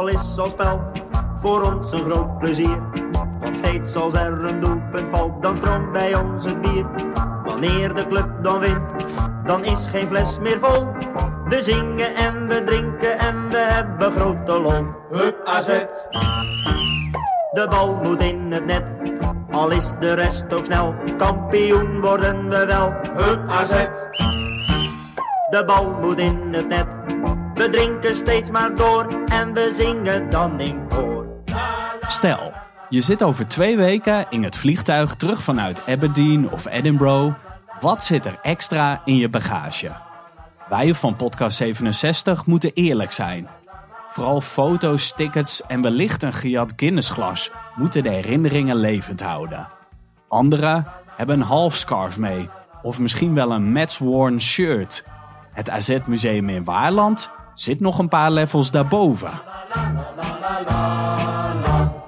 voetbal is als spel voor ons een groot plezier. Want steeds als er een doelpunt valt, dan stroomt bij ons het bier. Wanneer de club dan wint, dan is geen fles meer vol. We zingen en we drinken en we hebben grote lol. Hup AZ, De bal moet in het net, al is de rest ook snel. Kampioen worden we wel. hup AZ, De bal moet in het net. We drinken steeds maar door en we zingen dan in koor. Stel, je zit over twee weken in het vliegtuig terug vanuit Aberdeen of Edinburgh. Wat zit er extra in je bagage? Wij van Podcast 67 moeten eerlijk zijn. Vooral foto's, tickets en wellicht een gejat Guinnessglas moeten de herinneringen levend houden. Anderen hebben een halfscarf mee of misschien wel een match-worn shirt. Het AZ Museum in Waarland zit nog een paar levels daarboven.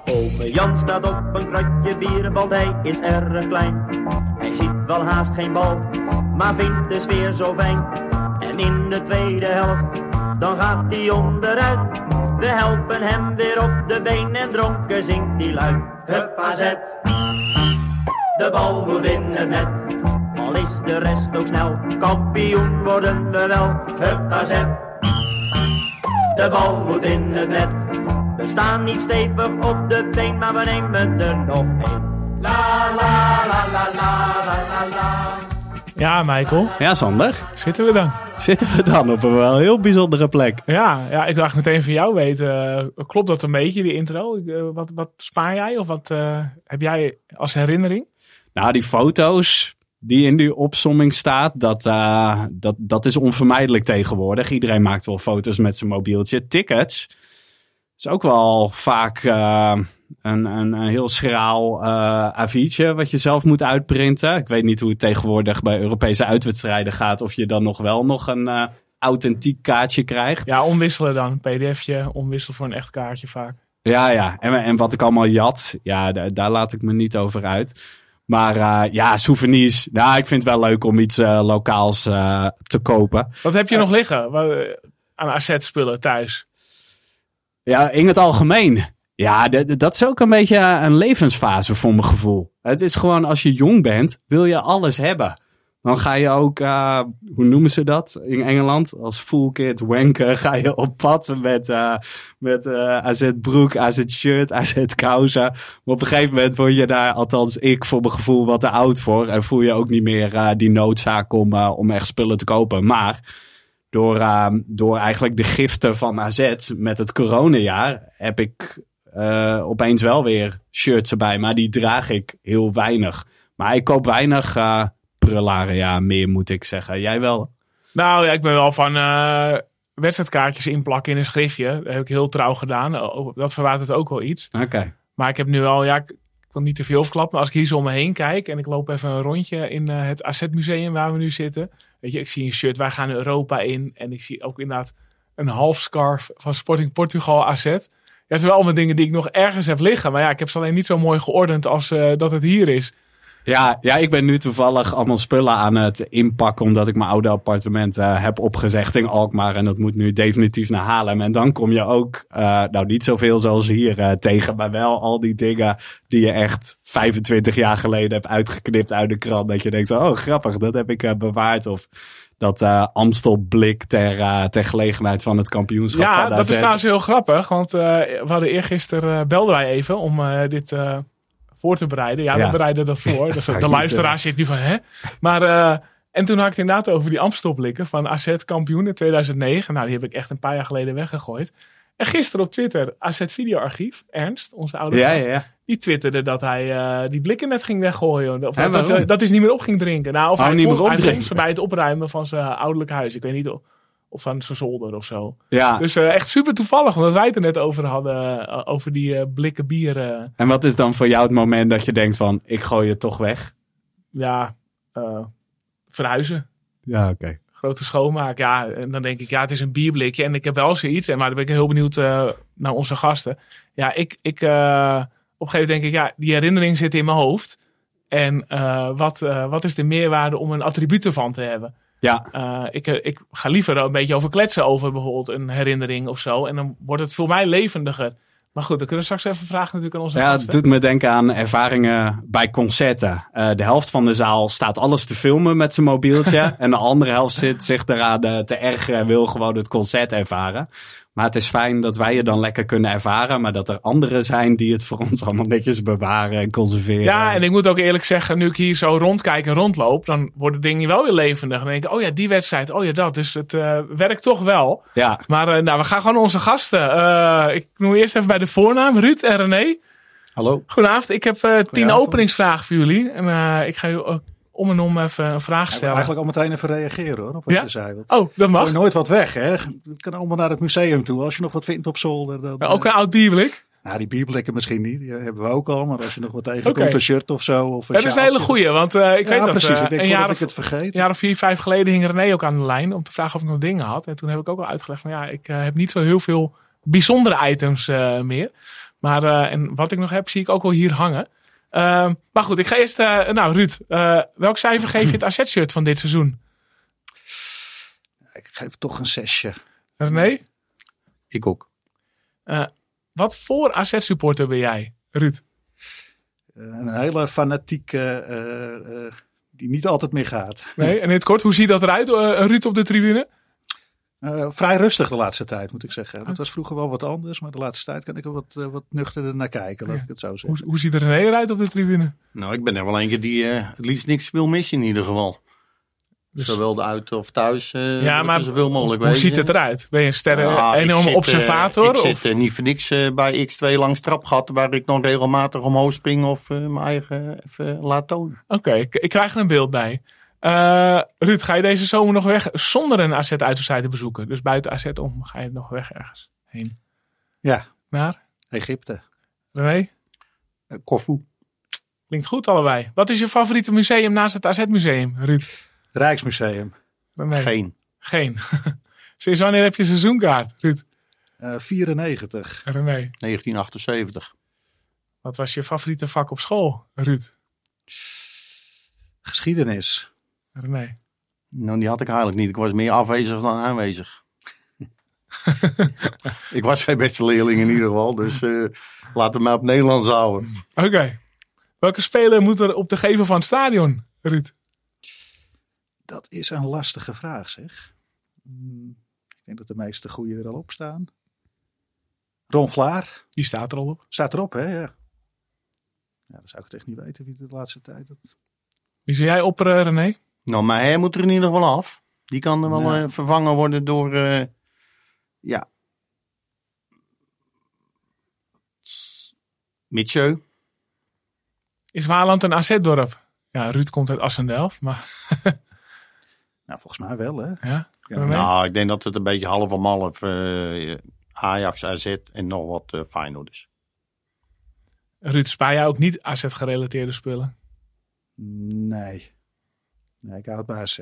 Ome Jan staat op een kratje bier, want hij is erg klein. Hij ziet wel haast geen bal, maar vindt de sfeer zo fijn. En in de tweede helft, dan gaat hij onderuit. We helpen hem weer op de been en dronken zingt hij luid. Hup AZ, de bal moet in het net. Al is de rest ook snel, kampioen worden we wel. Hup AZ, de bal moet in het net. We staan niet stevig op de been, maar we nemen er nog een. La la la la la la la. Ja, Michael. Ja, Sander. Zitten we dan? Zitten we dan op een wel heel bijzondere plek. Ja, ja ik wil eigenlijk meteen van jou weten. Klopt dat een beetje, die intro? Eh, wat, wat spaar jij of wat eh, heb jij als herinnering? Nou, die foto's die in die opsomming staat, dat, eh, dat, dat is onvermijdelijk tegenwoordig. Iedereen maakt wel foto's met zijn mobieltje. Tickets is ook wel vaak eh, een, een, een heel schraal A4'tje wat je zelf moet uitprinten. Ik weet niet hoe het tegenwoordig bij Europese uitwedstrijden gaat. Of je dan nog wel nog een authentiek kaartje krijgt. Ja, omwisselen dan. pdfje, omwisselen voor een echt kaartje vaak. Ja, ja. En, en wat ik allemaal jat, ja, da- daar laat ik me niet over uit. Maar eh, ja, souvenirs. Nou, ik vind het wel leuk om iets eh, lokaals eh, te kopen. Wat heb je nog liggen aan AZ-spullen thuis? Ja, in het algemeen. Ja, dat is ook een beetje een levensfase voor mijn gevoel. Het is gewoon als je jong bent, wil je alles hebben. Dan ga je ook, eh, hoe noemen ze dat in Engeland? Als full kid wanker ga je op pad met, eh met eh AZ broek, AZ shirt, AZ kousen. Maar op een gegeven moment word je daar, althans ik voor mijn gevoel, wat te oud voor. En voel je ook niet meer die noodzaak om, om echt spullen te kopen. Maar door, eh, door eigenlijk de giften van AZ met het coronajaar heb ik opeens wel weer shirts erbij. Maar die draag ik heel weinig. Maar ik koop weinig eh prularen, ja, meer moet ik zeggen. Jij wel? Nou ja, ik ben wel van eh, wedstrijdkaartjes inplakken in een schriftje. Dat heb ik heel trouw gedaan. Oh, Dat verwatert ook wel iets. Oké. Maar ik heb nu wel, ja, ik, wil niet te veel verklappen. Maar als ik hier zo om me heen kijk en ik loop even een rondje in eh, het AZ-museum waar we nu zitten. Weet je, ik zie een shirt, wij gaan Europa in. En ik zie ook inderdaad een half scarf van Sporting Portugal AZ. Ja, het zijn wel allemaal dingen die ik nog ergens heb liggen. Maar ja, ik heb ze alleen niet zo mooi geordend als eh, dat het hier is. Ja, ja, ik ben nu toevallig allemaal spullen aan het inpakken. Omdat ik mijn oude appartement eh, heb opgezegd in Alkmaar. En dat moet nu definitief naar Haarlem. En dan kom je ook, eh, nou niet zoveel zoals hier eh, tegen. Maar wel al die dingen die je echt 25 jaar geleden hebt uitgeknipt uit de krant. Dat je denkt, oh grappig, dat heb ik bewaard. Of dat eh Amstel blik ter, ter gelegenheid van het kampioenschap Ja, dat is trouwens heel grappig. Want eh, we hadden eergisteren, belden wij even om dit voor te bereiden. Ja, Ja. we bereiden dat voor. De niet, luisteraar eh. zit nu van, hè? Maar, eh, en toen had ik het inderdaad over die Amstelblikken van AZ kampioen in 2009. Nou, die heb ik echt een paar jaar geleden weggegooid. En gisteren op Twitter, AZ Videoarchief, Ernst, onze oude Ja, gast, ja, ja. die twitterde dat hij eh, die blikken net ging weggooien. Of dat, dat, ze niet meer op ging drinken. Nou, of Oh, hij, niet vond, meer hij vond opdrinken. ze bij het opruimen van zijn ouderlijk huis. Ik weet niet of, of van zijn zolder of zo. ja. Dus eh, echt super toevallig, omdat wij het er net over hadden. eh, over die eh, blikken bier. eh, En wat is dan voor jou het moment dat je denkt van, ik gooi het toch weg? ja, verhuizen. Ja, oké. Grote schoonmaak. Ja, en dan denk ik, ja, het is een bierblikje. En ik heb wel zoiets. En maar dan ben ik heel benieuwd naar onze gasten. Ja, ik, ik op een gegeven moment denk ik, ja, die herinnering zit in mijn hoofd. En wat, wat is de meerwaarde om een attribuut ervan te hebben? Ja, Uh, ik, uh, ik ga liever een beetje over kletsen over bijvoorbeeld een herinnering of zo. En dan wordt het voor mij levendiger. Maar goed, dan kunnen we straks even vragen natuurlijk aan onze ja, het doet me denken aan ervaringen bij concerten. Uh, de helft van de zaal staat alles te filmen met zijn mobieltje. en de andere helft zit zich eraan te ergeren en wil gewoon het concert ervaren. Maar het is fijn dat wij je dan lekker kunnen ervaren. Maar dat er anderen zijn die het voor ons allemaal netjes bewaren en conserveren. Ja, en ik moet ook eerlijk zeggen, nu ik hier zo rondkijk en rondloop, dan worden dingen wel weer levendig. Dan denk ik, oh ja, die wedstrijd, oh ja, dat. Dus het uh, werkt toch wel. Ja. Maar uh, nou, we gaan gewoon onze gasten. Uh, ik noem eerst even bij de voornaam, Ruud en René. Hallo. Goedenavond. Ik heb tien openingsvragen voor jullie. En ik ga u om en om even een vraag stellen. eigenlijk al meteen even reageren hoor, op wat ja? je zei. Oh, dat mag. Nooit wat weg hè. Je kan allemaal naar het museum toe. Als je nog wat vindt op zolder. Dan, ja, ook een oud bierblik? Nou, die bierblikken misschien niet. Die hebben we ook al. Maar als je nog wat tegenkomt, okay. een shirt of zo. Of een dat is een hele goeie. Want uh, ik ja, weet precies. dat uh, ik denk een jaar of, ik het vergeet. Een jaar of vier, vijf geleden hing René ook aan de lijn. Om te vragen of ik nog dingen had. En toen heb ik ook al uitgelegd van ja, ik uh, heb niet zo heel veel bijzondere items meer. Maar en wat ik nog heb, zie ik ook wel hier hangen. Uh, maar goed, ik ga eerst. Uh, nou, Ruud, uh, welk cijfer geef je het AZ-shirt van dit seizoen? Ik geef toch een zesje. René? Ik ook. wat voor AZ-supporter ben jij, Ruud? een hele fanatieke, die niet altijd meer gaat. Nee, en in het kort, hoe ziet dat eruit, Ruud, op de tribune? Uh, vrij rustig de laatste tijd, moet ik zeggen. Dat was vroeger wel wat anders, maar de laatste tijd kan ik er wat, uh, wat nuchterder naar kijken, laat ja. ik het zo zeggen. Hoe, hoe ziet er René eruit op de tribune? Nou, ik ben er wel eentje die uh, het liefst niks wil missen in ieder geval. Dus, Zowel uit of thuis, ja, maar zoveel mogelijk hoe wezen. ziet het eruit? Ben je een sterren, ja, enorme zit, observator? ik of? zit niet voor niks bij X2 langs trapgat, waar ik dan regelmatig omhoog spring of mijn eigen even laat tonen. Oké, okay, ik, ik krijg er een beeld bij. Uh, Ruud, ga je deze zomer nog weg zonder een AZ-uitwedstrijd te bezoeken? Dus buiten AZ om, ga je nog weg ergens heen? Ja. Naar? Egypte. René? Uh, Corfu. Klinkt goed allebei. Wat is je favoriete museum naast het AZ-museum, Ruud? Het Rijksmuseum. René? Geen. Geen. Sinds wanneer heb je seizoenkaart, Ruud? Uh, 94. René? 1978. Wat was je favoriete vak op school, Ruud? Geschiedenis. René. Nou, die had ik eigenlijk niet. Ik was meer afwezig dan aanwezig. ik was geen beste leerling in ieder geval, dus uh, laten we maar op Nederlands houden. Oké. Okay. Welke speler moet er op de geven van het stadion, Ruud? Dat is een lastige vraag, zeg. Ik denk dat de meeste goede er al op staan. Ron Vlaar. Die staat er al op. Staat erop, hè? Ja. Ja, dan zou ik het echt niet weten wie de laatste tijd... Dat... Wie zou jij opperen, René? Nou, maar hij moet er in ieder geval af. Die kan er wel ja. uh, vervangen worden door, uh, ja, Mitchell. Is Waaland een AZ-dorp? Ja, Ruud komt uit Assendelft, maar... nou, volgens mij wel, hè? Ja? ja nou, ik denk dat het een beetje half om half uh, Ajax, AZ en nog wat uh, Feyenoord is. Ruud, spaar jij ook niet AZ-gerelateerde spullen? Nee. Nee, ik hou het bij AZ.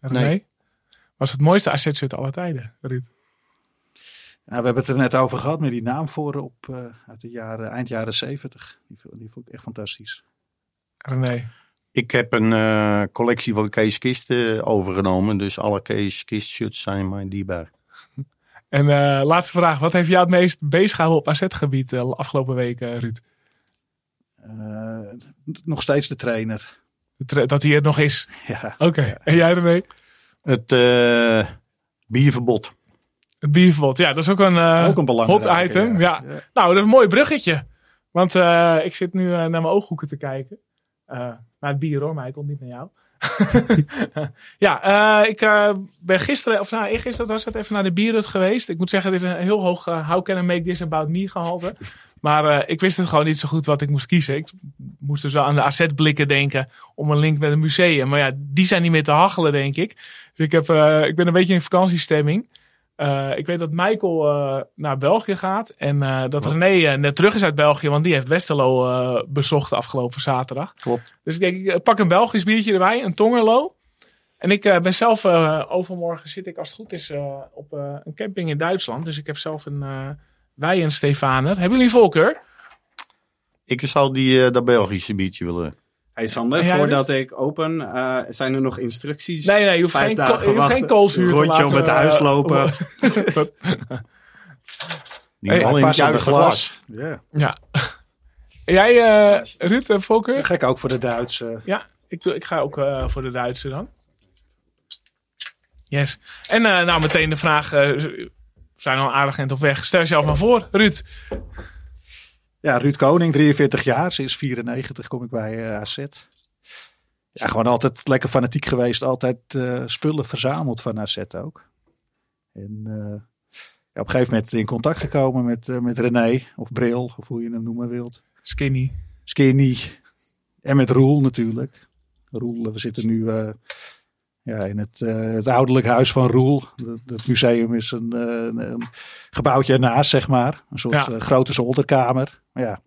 René? Nee. Was het mooiste AZ-shirt aller tijden, Ruud? Nou, we hebben het er net over gehad met die naamvoren op uh, uit de jaren, eind jaren zeventig. Die, die vond ik echt fantastisch. René? Ik heb een uh, collectie van Kees Kist uh, overgenomen. Dus alle Kees Kist shirts zijn mijn dierbaar. En uh, laatste vraag. Wat heeft jou het meest bezig gehouden op AZ-gebied de afgelopen weken, Ruud? nog steeds de trainer. Dat hij er nog is? Ja. Oké. Okay. Ja. En jij ermee? Het bierverbod. Het bierverbod, ja, dat is ook een, uh, ook een hot item. Ja. Nou, dat is een mooi bruggetje. Want uh, ik zit nu naar mijn ooghoeken te kijken. naar het bier hoor, komt niet naar jou. ja, ik ben gisteren, of nou, gisteren was het even naar de bierrut geweest. Ik moet zeggen, dit is een heel hoog How can I make this about me gehalte. maar ik wist het gewoon niet zo goed wat ik moest kiezen. Ik moest dus wel aan de AZ-blikken denken om een link met een museum. Maar ja, die zijn niet meer te hachelen, denk ik. Dus ik, heb, ik ben een beetje in vakantiestemming. Uh, ik weet dat Michael uh, naar België gaat. En uh, dat Wat? René net terug is uit België. Want die heeft Westerlo bezocht afgelopen zaterdag. Klopt. Dus ik denk, ik pak een Belgisch biertje erbij. Een Tongerlo. En ik ben zelf, overmorgen zit ik als het goed is op een camping in Duitsland. Dus ik heb zelf een wij een Stefaner. Hebben jullie voorkeur? Ik zou die, dat Belgische biertje willen. Hey Sander, En voordat ik open, eh, zijn er nog instructies? Nee, nee, je hoeft Vijf geen, dagen ko- je hoeft geen koolzuur te Rondje om het huis eh, lopen. Die Hey, in juiste glas. Ja. ja. En Jij, eh Ruud, uh, Volker? Gek ook voor de Duitse. Ja, ik, doe- ik ga ook eh, voor de Duitse dan. Yes. En nou, meteen de vraag. eh, we zijn al aardig eind op weg. Stel jezelf maar voor, Ruud. Ja, Ruud Koning, 43 jaar. Sinds 94 kom ik bij eh, AZ. Ja, gewoon altijd lekker fanatiek geweest. Altijd eh, spullen verzameld van AZ ook. En eh, ja, op een gegeven moment in contact gekomen met, met René. Of Bril, of hoe je hem noemen wilt. Skinny. Skinny. En met Roel natuurlijk. Roel, we zitten nu ja, in het, eh, het ouderlijk huis van Roel. Het- museum is een, eh, een, gebouwtje ernaast, zeg maar. Een soort Ja. eh, grote zolderkamer. Ja.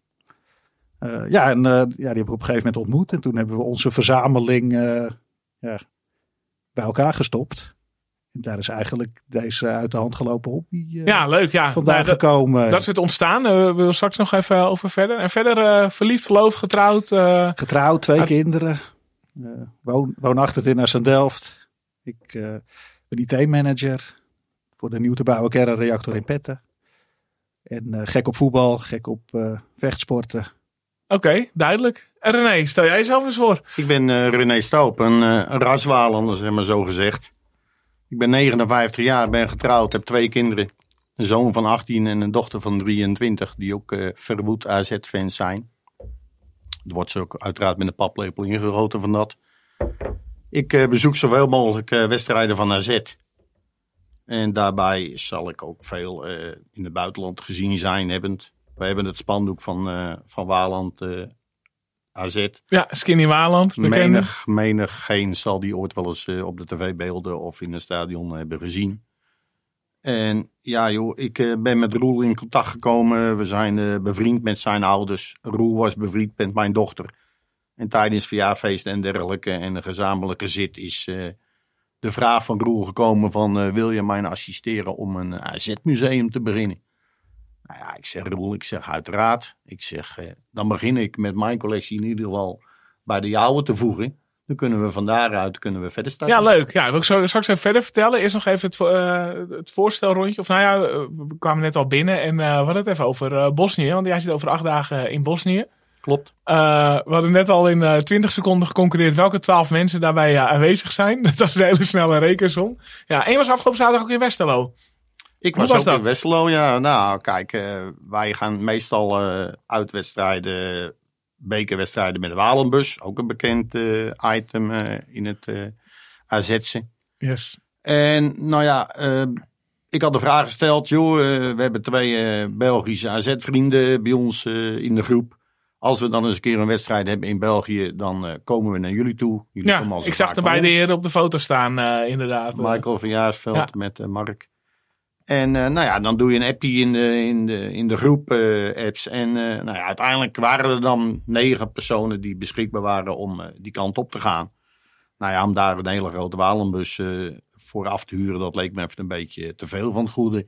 Ja, en ja, die heb ik op een gegeven moment ontmoet. En toen hebben we onze verzameling ja, bij elkaar gestopt. En daar is eigenlijk deze uit de hand gelopen hobby Ja, leuk. Ja. Nou, dat, gekomen. dat is het ontstaan. We willen straks nog even over verder. En verder verliefd, verloofd, getrouwd. Getrouwd, twee kinderen. Eh, woon, woonachtig in Assendelft. Ik eh, ben IT-manager voor de nieuw te bouwen kernreactor in Petten. En eh, gek op voetbal, gek op eh, vechtsporten. Oké, duidelijk. En René, stel jij jezelf eens voor. Ik ben eh, René Stoop, een, eh, een raswalander, zeg maar zo gezegd. Ik ben 59 jaar, ben getrouwd, heb twee kinderen. Een zoon van 18 en een dochter van 23, die ook eh verwoed AZ-fans zijn. Er wordt ze ook uiteraard met een paplepel ingegoten van dat. Ik eh, bezoek zoveel mogelijk eh, wedstrijden van AZ. En daarbij zal ik ook veel eh, in het buitenland gezien zijn hebbend. We hebben het spandoek van, eh, van Waland eh, AZ. Ja, Skinny Waland. Bekende. Menig, menig geen zal die ooit wel eens op de tv-beelden of in een stadion hebben gezien. En ja, joh, ik eh, ben met Roel in contact gekomen. We zijn eh, bevriend met zijn ouders. Roel was bevriend met mijn dochter. En tijdens verjaarfeesten en dergelijke en een gezamenlijke zit is eh, de vraag van Roel gekomen van wil je mij assisteren om een AZ-museum te beginnen? Nou ja, ik zeg Roel, ik zeg uiteraard. Ik zeg, dan begin ik met mijn collectie in ieder geval bij de jouwe te voegen. Dan kunnen we van daaruit kunnen we verder starten. Ja, leuk. Ja, ik zo, straks even verder vertellen. Eerst nog even het, eh, het voorstelrondje. Of nou ja, eh, we kwamen net al binnen en eh, we hadden het even over Bosnië. Want jij zit over acht dagen in Bosnië. Klopt. We hadden net al in eh 20 seconden geconcurreerd welke 12 mensen daarbij aanwezig zijn. Dat was een hele snelle rekensom. Ja, één was afgelopen zaterdag ook in Westerlo. Ik was, was ook dat? in Westerlo, ja. Nou, kijk, wij gaan meestal uitwedstrijden, bekerwedstrijden met de Walenbus. Ook een bekend eh, item eh, in het eh AZ'se. Yes. En nou ja, ik had de vraag gesteld, joh, we hebben twee Belgische AZ-vrienden bij ons in de groep. Als we dan eens een keer een wedstrijd hebben in België, dan komen we naar jullie toe. Jullie komen Ja, als ik zag bij beide heren op de foto staan, inderdaad. Michael van Jaarsveld Ja. met Mark. En eh, nou ja, dan doe je een appie in de, in de, in de groep eh, apps. En eh, nou ja, uiteindelijk waren er dan negen personen die beschikbaar waren om die kant op te gaan. Nou ja, om daar een hele grote Walenbus voor af te huren, dat leek me even een beetje te veel van het goede.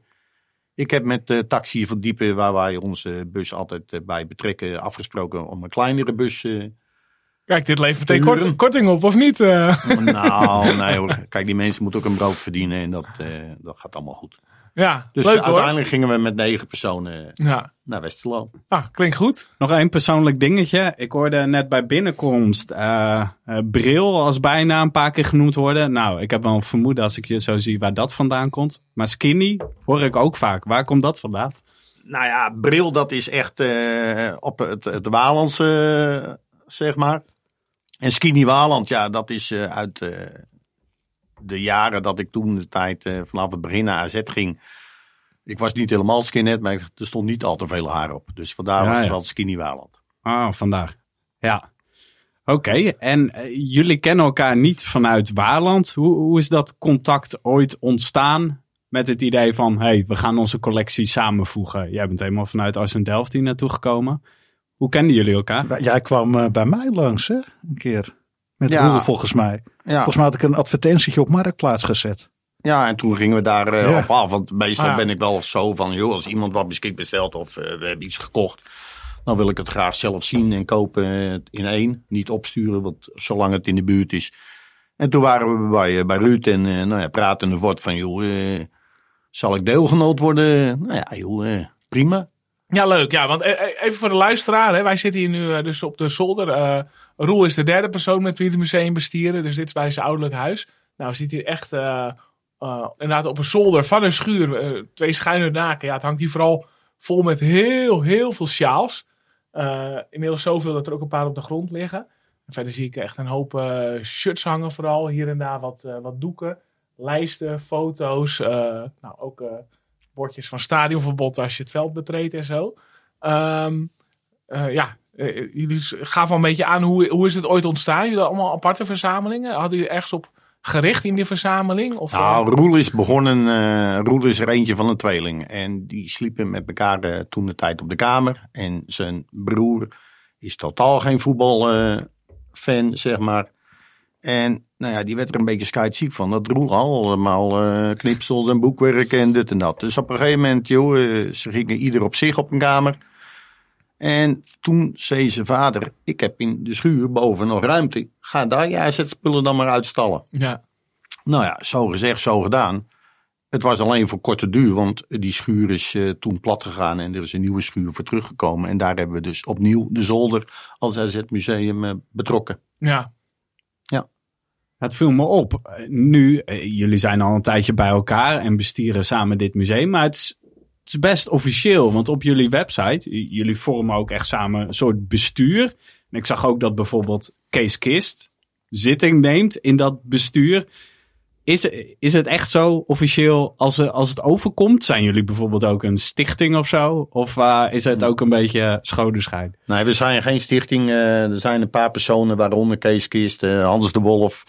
Ik heb met de taxi van Diepen, waar wij onze bus altijd bij betrekken, afgesproken om een kleinere bus Kijk, dit levert meteen kort, korting op, of niet? Nou, nee hoor. Kijk, die mensen moeten ook een brood verdienen en dat, dat gaat allemaal goed. Ja, Dus leuk hoor. uiteindelijk gingen we met negen personen Ja, naar Westerlo. ah, klinkt goed. Nog één persoonlijk dingetje. Ik hoorde net bij binnenkomst eh, eh, Bril als bijnaam een paar keer genoemd worden. Nou, ik heb wel een vermoeden als ik je zo zie waar dat vandaan komt. Maar Skinny hoor ik ook vaak. Waar komt dat vandaan? Nou ja, Bril, dat is echt eh, op het, het Walandse, eh, zeg maar. En Skinny Waland, ja, dat is eh, uit eh, de jaren dat ik toen de tijd eh, vanaf het begin naar AZ ging. Ik was niet helemaal skinhead, maar er stond niet al te veel haar op. Dus vandaar Ja, was het ja. wel Skinny Waland. Ah, vandaag. Ja. Oké, en eh, jullie kennen elkaar niet vanuit Waarland. Hoe, hoe is dat contact ooit ontstaan met het idee van... hey, we gaan onze collectie samenvoegen. Jij bent helemaal vanuit Assendelft hier naartoe gekomen. Hoe kenden jullie elkaar? Jij kwam eh, bij mij langs, hè? Een keer. Met Ja. Roel, volgens mij. Ja, Volgens mij had ik een advertentietje op Marktplaats gezet. ja en toen gingen we daar eh, Ja. op af. Want meestal Ah, ja. ben ik wel zo van, joh, als iemand wat beschikbaar stelt of eh, we hebben iets gekocht. dan wil ik het graag zelf zien en kopen in één. Niet opsturen, want zolang het in de buurt is. En toen waren we bij, eh, bij Ruud en uh, nou ja, praten wordt van, joh, uh, zal ik deelgenoot worden? Nou ja, joh, uh, prima. Ja, leuk. Ja, want even voor de luisteraar. Hè, wij zitten hier nu dus op de zolder. Roel is de derde persoon met wie het museum bestieren. Dus dit is bij zijn ouderlijk huis. Nou, zitten hier echt inderdaad op een zolder van een schuur. twee schuine daken. Ja, het hangt hier vooral vol met heel, heel veel sjaals. inmiddels zoveel dat er ook een paar op de grond liggen. Verder zie ik echt een hoop shirts hangen vooral. Hier en daar wat, wat doeken, lijsten, foto's. Nou, ook bordjes van stadionverbod als je het veld betreedt en zo. Um, ja, jullie gaven al een beetje aan hoe, hoe is het ooit ontstaan? Jullie allemaal aparte verzamelingen? Hadden jullie ergens op gericht in die verzameling? Of, nou, Roel is begonnen. Roel is er eentje van een tweeling. En die sliepen met elkaar toen de tijd op de kamer. En zijn broer is totaal geen voetbal fan, zeg maar. En nou ja, die werd er een beetje scheidsziek van. Dat droeg allemaal uh, knipsels en boekwerk en dit en dat. Dus op een gegeven moment, joh, uh, ze gingen ieder op zich op een kamer. En toen zei zijn vader, ik heb in de schuur boven nog ruimte. Ga daar je spullen dan maar uitstallen. Ja. Nou ja, zo gezegd, zo gedaan. Het was alleen voor korte duur, want die schuur is uh, toen plat gegaan en er is een nieuwe schuur voor teruggekomen. En daar hebben we dus opnieuw de zolder als AZ Museum uh, betrokken. Ja. Ja. Het viel me op. Nu, uh, jullie zijn al een tijdje bij elkaar en bestieren samen dit museum, maar het is, het is best officieel. Want op jullie website, jullie vormen ook echt samen een soort bestuur. En ik zag ook dat bijvoorbeeld Kees Kist zitting neemt in dat bestuur. Is, is het echt zo officieel als, als het overkomt? Zijn jullie bijvoorbeeld ook een stichting of zo? Of uh, is het ook een beetje schodescheid? Nee, we zijn geen stichting. Uh, er zijn een paar personen, waaronder Kees Kist, uh, Hans de Wolf.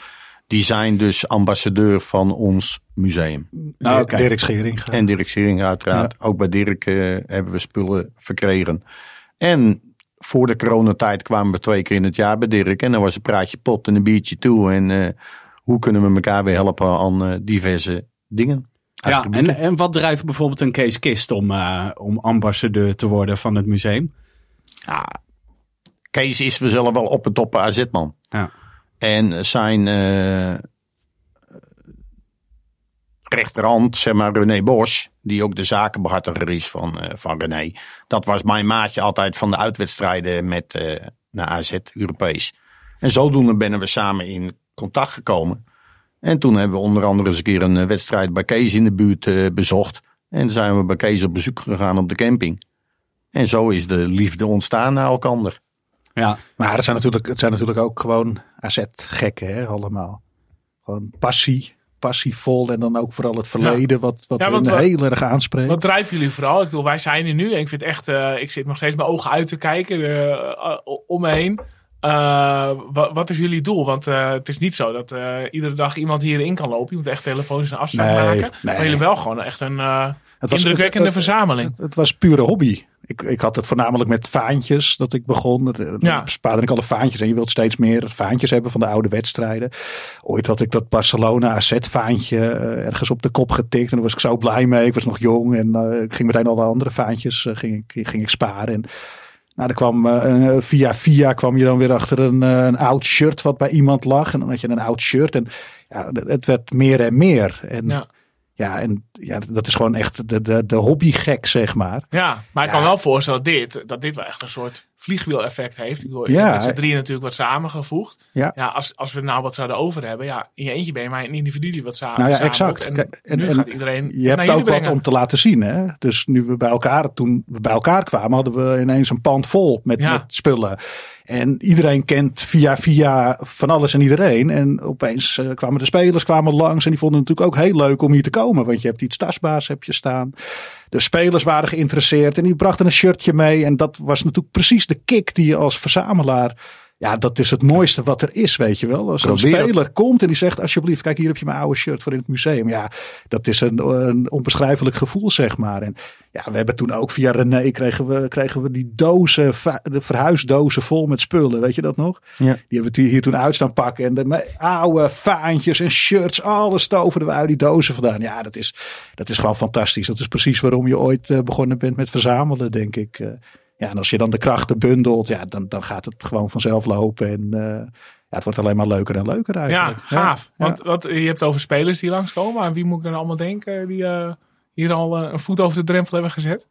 Die zijn dus ambassadeur van ons museum. Ah, okay. Dirk Schering. En Dirk Schering uiteraard. Ja. Ook bij Dirk hebben we spullen verkregen. En voor de coronatijd kwamen we twee keer in het jaar bij Dirk. En dan was een praatje pot en een biertje toe. En hoe kunnen we elkaar weer helpen aan uh, diverse dingen. Ja, en, en wat drijft bijvoorbeeld een Kees Kist om, uh, om ambassadeur te worden van het museum? Ja, Kees is we zullen wel op het top AZ-man. Ja. En zijn uh, rechterhand, zeg maar René Bosch, die ook de zakenbehartiger is van, uh, van René. Dat was mijn maatje altijd van de uitwedstrijden met uh, naar AZ, Europees. En zodoende ben we samen in contact gekomen. En toen hebben we onder andere eens een keer een wedstrijd bij Kees in de buurt bezocht. En zijn we bij Kees op bezoek gegaan op de camping. En zo is de liefde ontstaan naar elkaar. Ja, maar het zijn natuurlijk, het zijn natuurlijk ook gewoon AZ-gekken, hè, allemaal. Gewoon passie, passievol en dan ook vooral het verleden, ja. wat, wat ja, wat, heel erg aanspreekt. Wat drijven jullie vooral? Ik bedoel, wij zijn hier nu en ik vind echt, uh, ik zit nog steeds mijn ogen uit te kijken uh, om me heen. Wat, wat, is jullie doel? Want het is niet zo dat iedere dag iemand hierin kan lopen. Je moet echt telefonisch een afspraak nee, maken. Nee. Maar jullie wel gewoon echt een het was, indrukwekkende het, het, verzameling. Het, was pure hobby. Ik, ik had het voornamelijk met vaantjes dat ik begon. Ja. Spaarde ik alle vaantjes en je wilt steeds meer vaantjes hebben van de oude wedstrijden. Ooit had ik dat Barcelona AZ vaantje ergens op de kop getikt. En daar was ik zo blij mee. Ik was nog jong en ik ging meteen alle andere vaantjes ging ik, ging ik sparen. En, nou, er kwam uh, via via kwam je dan weer achter een, uh, een oud shirt wat bij iemand lag. En dan had je een oud shirt. En ja, het werd meer en meer. En ja, ja en ja, dat is gewoon echt de, de, de hobbygek, zeg maar. Ja, maar ik ja. kan wel voorstellen dat dit, dat dit wel echt een soort vliegwiel-effect heeft. Ik bedoel, ja, met z'n drieën natuurlijk wat samengevoegd. Ja. ja als, als we nou wat zouden over hebben, ja, in je eentje ben je maar een individu die wat samen Nou ja, exact. En, en, nu en, gaat iedereen Je hebt ook wat om te laten zien, hè. Dus nu we bij elkaar, toen we bij elkaar kwamen, hadden we ineens een pand vol met, ja. met spullen. En iedereen kent via via van alles en iedereen. En opeens uh, kwamen de spelers kwamen langs. En die vonden het natuurlijk ook heel leuk om hier te komen. Want je hebt iets tastbaars heb je staan. De spelers waren geïnteresseerd. En die brachten een shirtje mee. En dat was natuurlijk precies de kick die je als verzamelaar ja, dat is het mooiste wat er is, weet je wel. Als een speler komt en die zegt, alsjeblieft, kijk hier heb je mijn oude shirt voor in het museum. Ja, dat is een, een onbeschrijfelijk gevoel, zeg maar. En ja, we hebben toen ook via René kregen we, kregen we die dozen, de verhuisdozen vol met spullen, weet je dat nog? Ja. Die hebben we hier toen uit staan pakken. En de oude vaantjes en shirts, alles stoven we uit die dozen vandaan. Ja, dat is, dat is gewoon fantastisch. Dat is precies waarom je ooit begonnen bent met verzamelen, denk ik. Ja, en als je dan de krachten bundelt, ja, dan, dan gaat het gewoon vanzelf lopen. En eh, ja, het wordt alleen maar leuker en leuker Ja, eigenlijk. gaaf. Ja. Want wat, je hebt over spelers die langskomen. Aan wie moet ik dan allemaal denken die eh, hier al eh, een voet over de drempel hebben gezet?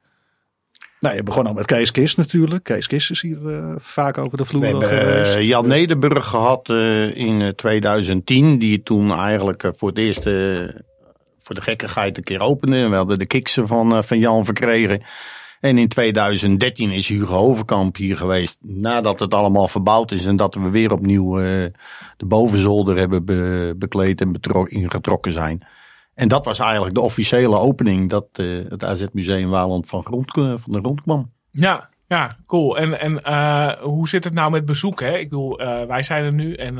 Nou, je begon al met Kees Kist natuurlijk. Kees Kist is hier eh, vaak over de vloer We hebben geweest. eh, Jan Nederburg gehad eh, in eh, 2010, die toen eigenlijk voor het eerst voor de gekkigheid een keer opende. En we hadden de kiksen van, van Jan verkregen. En in 2013 is Hugo Overkamp hier geweest. Nadat het allemaal verbouwd is en dat we weer opnieuw eh, de bovenzolder hebben be- bekleed en ingetrokken zijn. En dat was eigenlijk de officiële opening dat eh, het AZ Museum Waland van, grond, van de grond kwam. Ja, ja, cool. En, en eh, hoe zit het nou met bezoek? Hè? Ik bedoel, wij zijn er nu en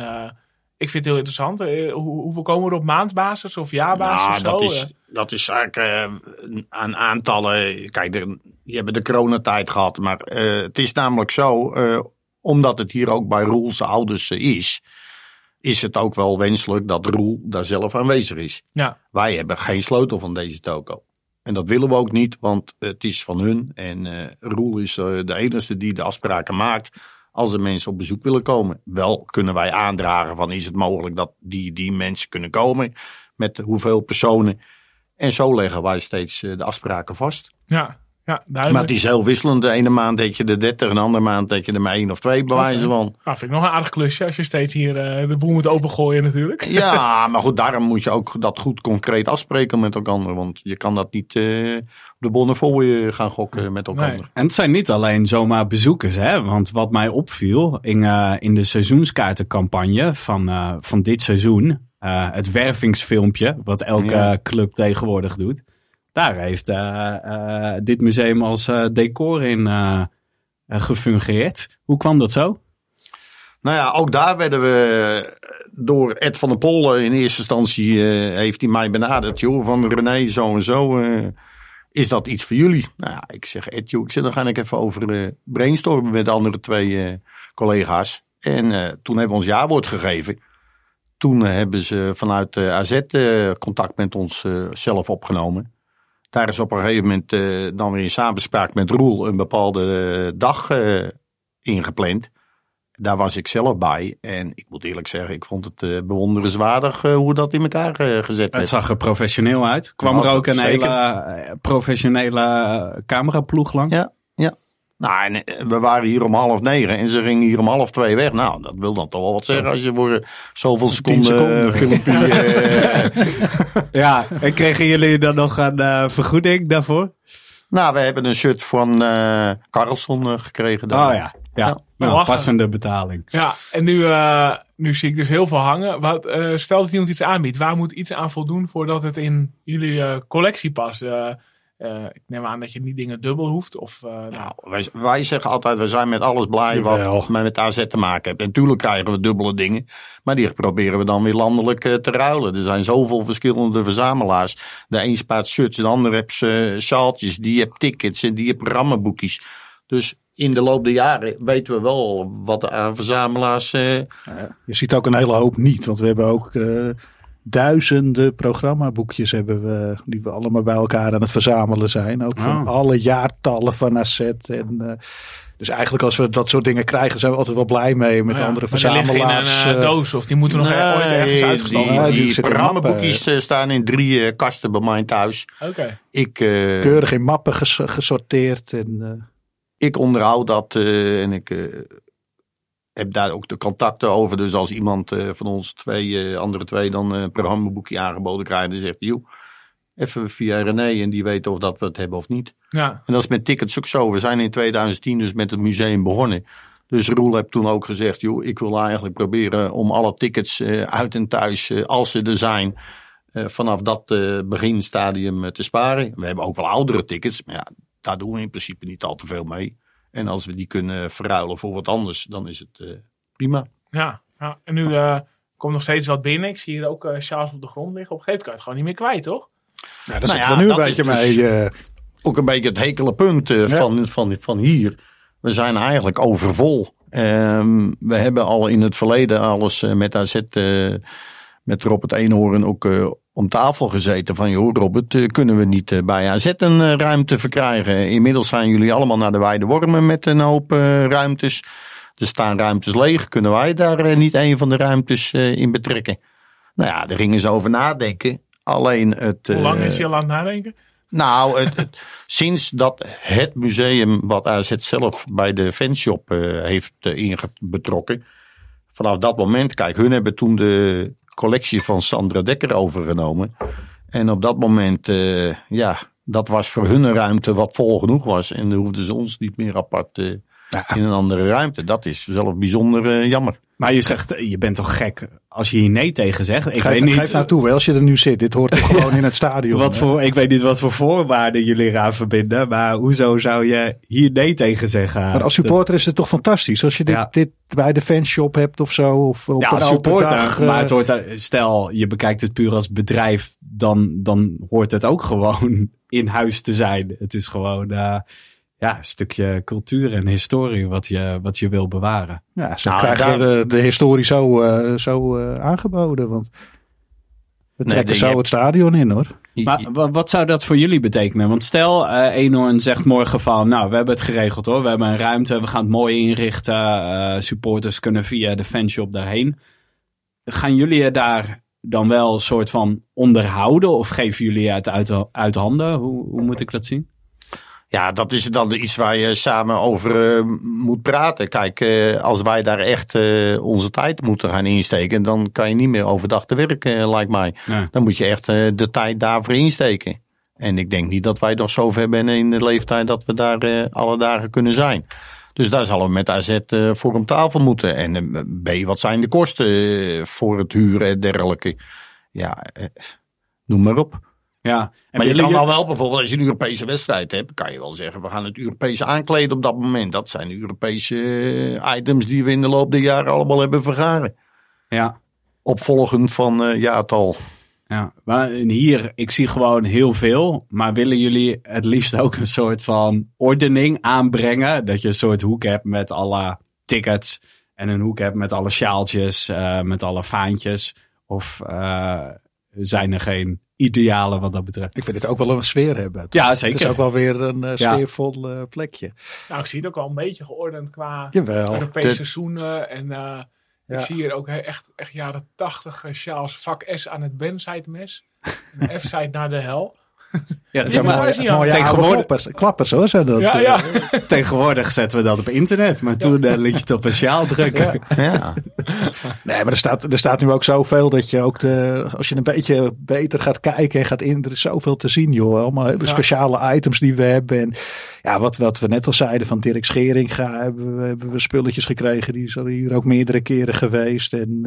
ik vind het heel interessant. Eh, hoe, hoeveel komen er op maandbasis of jaarbasis? Nou, of dat is, dat is eigenlijk eh, aan aantallen. Kijk, er, die hebben de coronatijd gehad. Maar eh, het is namelijk zo, eh, omdat het hier ook bij Roels ouders eh, is, is het ook wel wenselijk dat Roel daar zelf aanwezig is. Ja, Wij hebben geen sleutel van deze toko. En dat willen we ook niet, want het is van hun. En eh Roel is eh, de enige die de afspraken maakt als er mensen op bezoek willen komen. Wel kunnen wij aandragen van is het mogelijk dat die, die mensen kunnen komen met hoeveel personen. En zo leggen wij steeds eh, de afspraken vast. ja, ja Maar het is heel wisselend. De ene maand deed je er 30, de andere maand deed je er maar één of twee bewijzen van. Nou, vind ik nog een aardig klusje als je steeds hier eh, de boel moet opengooien natuurlijk. Ja, maar goed, daarom moet je ook dat goed concreet afspreken met elkaar. Want je kan dat niet eh, op de bonnen voor je gaan gokken met elkaar. Nee. En het zijn niet alleen zomaar bezoekers, hè? Want wat mij opviel in, eh, in de seizoenskaartencampagne van, eh, van dit seizoen, eh, het wervingsfilmpje, wat elke Ja. club tegenwoordig doet, daar heeft eh, eh, dit museum als eh, decor in gefungeerd. Hoe kwam dat zo? Nou ja, ook daar werden we door Ed van der Polen in eerste instantie heeft hij mij benaderd. Joh, van René, zo en zo. is dat iets voor jullie? Nou ja, ik zeg Ed, joh, ik zeg, dan ga ik even over brainstormen met de andere twee collega's. En toen hebben we ons jaarwoord gegeven. Toen hebben ze vanuit AZ contact met ons zelf opgenomen. Daar is op een gegeven moment eh, dan weer in samenspraak met Roel een bepaalde eh, dag eh, ingepland. Daar was ik zelf bij. En ik moet eerlijk zeggen, ik vond het bewonderenswaardig hoe dat in elkaar gezet Het werd. zag er professioneel uit. Kwam er ook een zeker. hele professionele cameraploeg lang? Ja, ja. Nou, en eh, we waren hier om half negen en ze gingen hier om half twee weg. Nou, dat wil dan toch wel wat zeggen als je voor eh, zoveel seconden, seconden. eh, filmpje... eh, Ja, en kregen jullie dan nog een vergoeding daarvoor? nou, we hebben een shirt van eh Carlson gekregen. daar. Oh ja, ja. Nou, passende betaling. Ja, en nu, eh, nu zie ik dus heel veel hangen. Wat, eh, stel dat iemand iets aanbiedt, waar moet iets aan voldoen voordat het in jullie eh, collectie past? Eh, ik neem aan dat je niet dingen dubbel hoeft. Of, eh, nou, Nou, wij, wij zeggen altijd, we zijn met alles blij Jawel. wat met AZ te maken heeft. En natuurlijk krijgen we dubbele dingen, maar die proberen we dan weer landelijk eh, te ruilen. Er zijn zoveel verschillende verzamelaars. De een spaart shirts, de ander heeft sjaaltjes, die heeft tickets en die heeft programmaboekjes. Dus in de loop der jaren weten we wel wat er aan verzamelaars... eh, Je ziet ook een hele hoop niet, want we hebben ook eh, duizenden programmaboekjes hebben we, die we allemaal bij elkaar aan het verzamelen zijn. Ook van Oh. alle jaartallen van AZ. En, eh, dus eigenlijk als we dat soort dingen krijgen, zijn we altijd wel blij mee met ja, andere maar die verzamelaars. in een eh, eh, doos of die moeten nog nee, ooit ergens Ja, worden. die die programmaboekjes staan in drie kasten bij mij thuis. Oké. Ik, eh, keurig in mappen ges- gesorteerd. En, ik onderhoud dat en ik heb daar ook de contacten over. Dus als iemand eh, van ons twee, eh, andere twee dan een programmaboekje aangeboden krijgt, dan zegt hij, joh, even via René en die weet of dat we het hebben of niet. Ja, En dat is met tickets ook zo. We zijn in 2010 dus met het museum begonnen. Dus Roel heeft toen ook gezegd, joh, ik wil eigenlijk proberen om alle tickets uit en thuis, als ze er zijn, vanaf dat beginstadium te sparen. We hebben ook wel oudere tickets, maar ja, daar doen we in principe niet al te veel mee. En als we die kunnen verruilen voor wat anders, dan is het eh, prima. ja, ja. En nu eh, komt nog steeds wat binnen. Ik zie hier ook eh sjaals op de grond liggen. Op een gegeven moment kan je het gewoon niet meer kwijt, toch? Nou zitten ja, we nu een dat beetje is dus- mee. eh, ook een beetje het hekele punt eh, Ja. van, van, van hier. We zijn eigenlijk overvol. Ehm, we hebben al in het verleden alles eh, met AZ, eh, met Robert Eenhoorn ook eh, om tafel gezeten van, joh Robert, eh, kunnen we niet eh, bij AZ een eh, ruimte verkrijgen? Inmiddels zijn jullie allemaal naar de Weide Wormen met een hoop ruimtes. Er staan ruimtes leeg, kunnen wij daar niet een van de ruimtes in betrekken? Nou ja, daar gingen ze over nadenken. Alleen het... Hoe lang is hij al aan het nadenken? nou, het, het- sinds dat het museum wat AZ zelf bij de fanshop heeft inge- betrokken. Vanaf dat moment, kijk, hun hebben toen de collectie van Sandra Dekker overgenomen. En op dat moment, eh, ja, dat was voor hun een ruimte wat vol genoeg was. En dan hoefden ze ons niet meer apart eh, in een andere ruimte. Dat is zelf bijzonder eh, jammer. Maar je zegt, je bent toch gek als je hier nee tegen zegt? Ik Geef, weet niet. geef toe, hè, als je er nu zit. Dit hoort toch gewoon in het stadion. Wat hè? voor, ik weet niet wat voor voorwaarden jullie eraan verbinden. Maar hoezo zou je hier nee tegen zeggen? Maar als supporter is het toch fantastisch. Als je dit, Ja. dit bij de fanshop hebt of zo. Of op ja, als supporter. dag, eh, maar het hoort, stel, je bekijkt het puur als bedrijf. Dan, dan hoort het ook gewoon in huis te zijn. Het is gewoon eh, ja, een stukje cultuur en historie wat je, wat je wil bewaren. Ja, ze Nou, krijgen daar- de, de historie zo, eh, zo eh, aangeboden. Want we Nee, trekken de- zo het stadion in hoor. Maar wa- wat zou dat voor jullie betekenen? Want stel, eh Eenhoorn zegt morgen van, nou, we hebben het geregeld hoor. We hebben een ruimte, we gaan het mooi inrichten. eh, supporters kunnen via de fanshop daarheen. Gaan jullie je daar dan wel een soort van onderhouden? Of geven jullie het uit, uit handen? Hoe, hoe moet ik dat zien? Ja, dat is dan iets waar je samen over eh, moet praten. Kijk, eh, als wij daar echt eh, onze tijd moeten gaan insteken, dan kan je niet meer overdag te werken, lijkt mij. Dan moet je echt de tijd daarvoor insteken. En ik denk niet dat wij nog zover zijn in de leeftijd dat we daar alle dagen kunnen zijn. Dus daar zullen we met AZ voor om tafel moeten. En B, wat zijn de kosten voor het huren en dergelijke? Ja, noem maar op. Ja. En Maar je kan dan wel bijvoorbeeld, als je een Europese wedstrijd hebt, kan je wel zeggen, we gaan het Europees aankleden op dat moment. Dat zijn de Europese eh, items die we in de loop der jaren allemaal hebben vergaren. Ja. Opvolgend van eh jaartal. Ja, maar hier, ik zie gewoon heel veel. Maar willen jullie het liefst ook een soort van ordening aanbrengen? Dat je een soort hoek hebt met alle tickets. En een hoek hebt met alle sjaaltjes, eh, met alle faantjes. Of zijn er geen idealen wat dat betreft? Ik vind het ook wel een sfeer hebben. Ja, Het zeker. is ook wel weer een eh, Ja. sfeervol eh, plekje. Nou, ik zie het ook al een beetje geordend qua Jawel. Europese de- seizoenen. En eh, Ja. ik zie hier ook echt, echt jaren tachtig sjaals. Vak S aan het Ben-site mes. En de F-site naar de hel. Ja, Dat ja. mooie Tegenwoordig- klappers, klappers hoor. Zijn dat, Ja, eh. ja. tegenwoordig zetten we dat op internet. Maar toen eh, liet je het op een sjaal drukken. Ja. Nee, maar er staat, er staat nu ook zoveel dat je ook de, als je een beetje beter gaat kijken en gaat in, er is zoveel te zien joh. Allemaal hele speciale items die we hebben. En ja, wat, wat we net al zeiden van Dirk Scheringa hebben we, hebben we spulletjes gekregen. Die is al hier ook meerdere keren geweest. En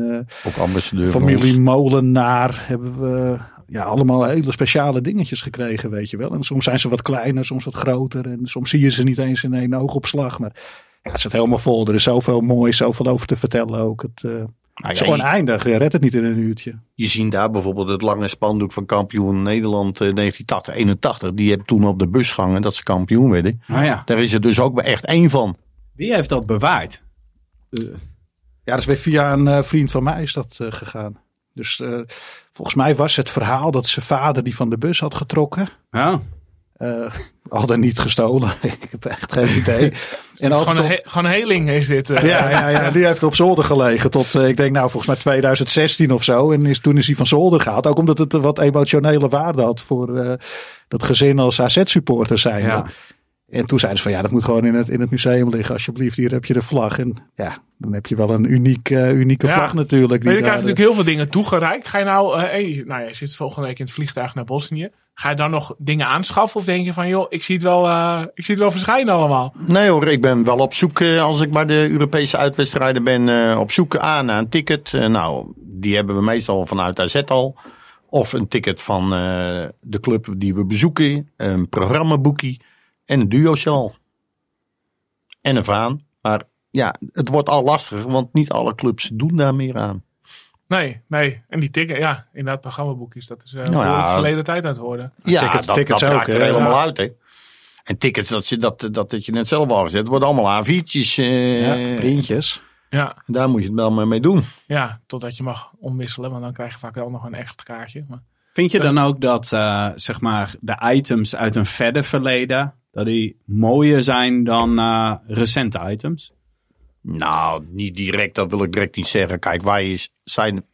eh, Ook ambassadeur van familie. Molenaar hebben we ja, allemaal hele speciale dingetjes gekregen, weet je wel. En soms zijn ze wat kleiner, soms wat groter. En soms zie je ze niet eens in één oogopslag. Maar ja, het zit helemaal vol. Er is zoveel moois, zoveel over te vertellen ook. Het eh Nou is ja, je, oneindig. Je redt het niet in een uurtje. je ziet daar bijvoorbeeld het lange spandoek van kampioen Nederland eh, 1981. Die hebben toen op de bus gehangen dat ze kampioen werden. Nou ja, Daar is er dus ook maar echt één van. wie heeft dat bewaard? Eh, Ja, dat is weer via een eh, vriend van mij is dat eh, gegaan. Dus eh, volgens mij was het verhaal dat zijn vader die van de bus had getrokken. ja. eh al dan niet gestolen. Ik heb echt geen idee. En gewoon, een op- he- gewoon heling is dit. eh. Ja, ja, ja, die heeft op zolder gelegen tot, eh, ik denk nou, volgens mij 2016 of zo. En is, toen is hij van zolder gehaald. Ook omdat het wat emotionele waarde had voor dat gezin als AZ-supporter zijn. Ja. En toen zeiden ze van ja, dat moet gewoon in het, in het museum liggen. Alsjeblieft, hier heb je de vlag. En ja, dan heb je wel een uniek, eh, unieke Ja. vlag natuurlijk. Nee, je krijgt natuurlijk heel veel dingen toegereikt. Ga je nou, eh, hey, nou ja, je zit volgende week in het vliegtuig naar Bosnië. Ga je dan nog dingen aanschaffen? Of denk je van, joh, ik zie het wel, eh, ik zie het wel verschijnen allemaal. Nee hoor, ik ben wel op zoek, eh, als ik bij de Europese uitwedstrijden ben, eh, op zoek aan naar een ticket. Eh, nou, die hebben we meestal vanuit AZ al. Of een ticket van eh, de club die we bezoeken, een programmaboekie en een duo-sjaal. En een vaan. Maar ja, het wordt al lastiger, want niet alle clubs doen daar meer aan. Nee, nee. En die tikken, ja, inderdaad, programmaboekjes. Dat is uh, Nou ja. verleden tijd uit horen. Ja, tickets- dat, tickets dat ook, raakt er helemaal Ja. uit, hè. En tickets, dat, zit- dat, dat, dat je net zelf al gezet, worden allemaal A4'tjes. eh, ja, printjes. Ja, daar moet je het wel mee doen. ja, totdat je mag omwisselen. Want dan krijg je vaak wel nog een echt kaartje. Maar, Vind je dan ook dat eh, zeg maar de items uit een verder verleden, dat die mooier zijn dan eh, recente items? Nou, niet direct, dat wil ik direct niet zeggen. Kijk, wij zijn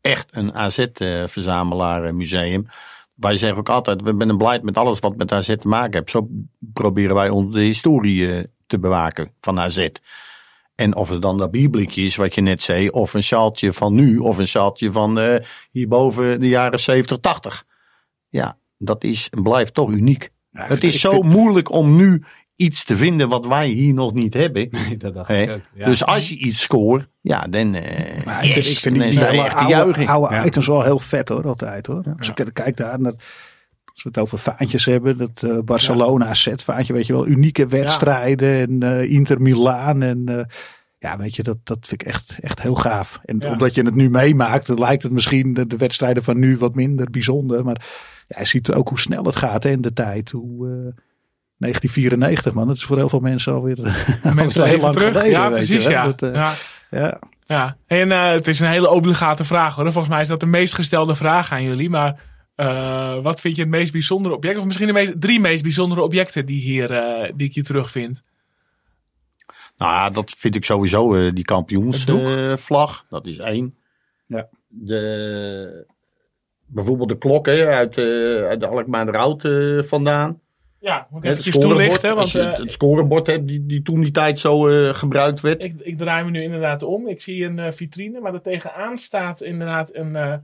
echt een AZ-verzamelaar eh. Wij zeggen ook altijd, we zijn blij met alles wat met AZ te maken heeft. Zo proberen wij onze historie eh, te bewaken van AZ. En of het dan dat bierblikje is, wat je net zei, of een sjaaltje van nu, of een sjaaltje van eh, hierboven de jaren 70, 80. Ja, dat is blijft toch uniek. Ja, het is zo vind- moeilijk om nu iets te vinden wat wij hier nog niet hebben. Nee, dat dacht ik ook. Ja. Dus als je iets scoort, ja, dan, eh Maar ik vind, ik die, is die oude, oude Ja. items wel heel vet hoor, altijd hoor. Als ik kijk daar naar, als we het over vaantjes hebben, dat eh, Barcelona AZ vaantje, weet je wel, unieke wedstrijden en eh, Inter Milaan en eh, ja, weet je, dat, dat vind ik echt, echt heel gaaf. En Ja. omdat je het nu meemaakt, dan lijkt het misschien de, de wedstrijden van nu wat minder bijzonder, maar ja, je ziet ook hoe snel het gaat hè, in de tijd. Hoe, eh, 1994 man, dat is voor heel veel mensen alweer Mensen heel even lang terug. geleden. ja, precies. je wel. Ja. Dat, eh, ja. ja. Ja, en eh, het is een hele obligate vraag hoor. Volgens mij is dat de meest gestelde vraag aan jullie. Maar eh, wat vind je het meest bijzondere object? Of misschien de meest, drie meest bijzondere objecten die, hier, eh, die ik hier terugvind. Nou ja, dat vind ik sowieso eh, die kampioensvlag. dat is één. Ja. De, bijvoorbeeld de klok hè, uit, eh uit de Alkmaar eh, vandaan. Ja, moet ik Het even scorebord, toelichten. Want eh, het, scorebord hebt die, die toen die tijd zo gebruikt werd. ik, ik draai me nu inderdaad om. Ik zie een vitrine, maar er tegenaan staat inderdaad een... ja,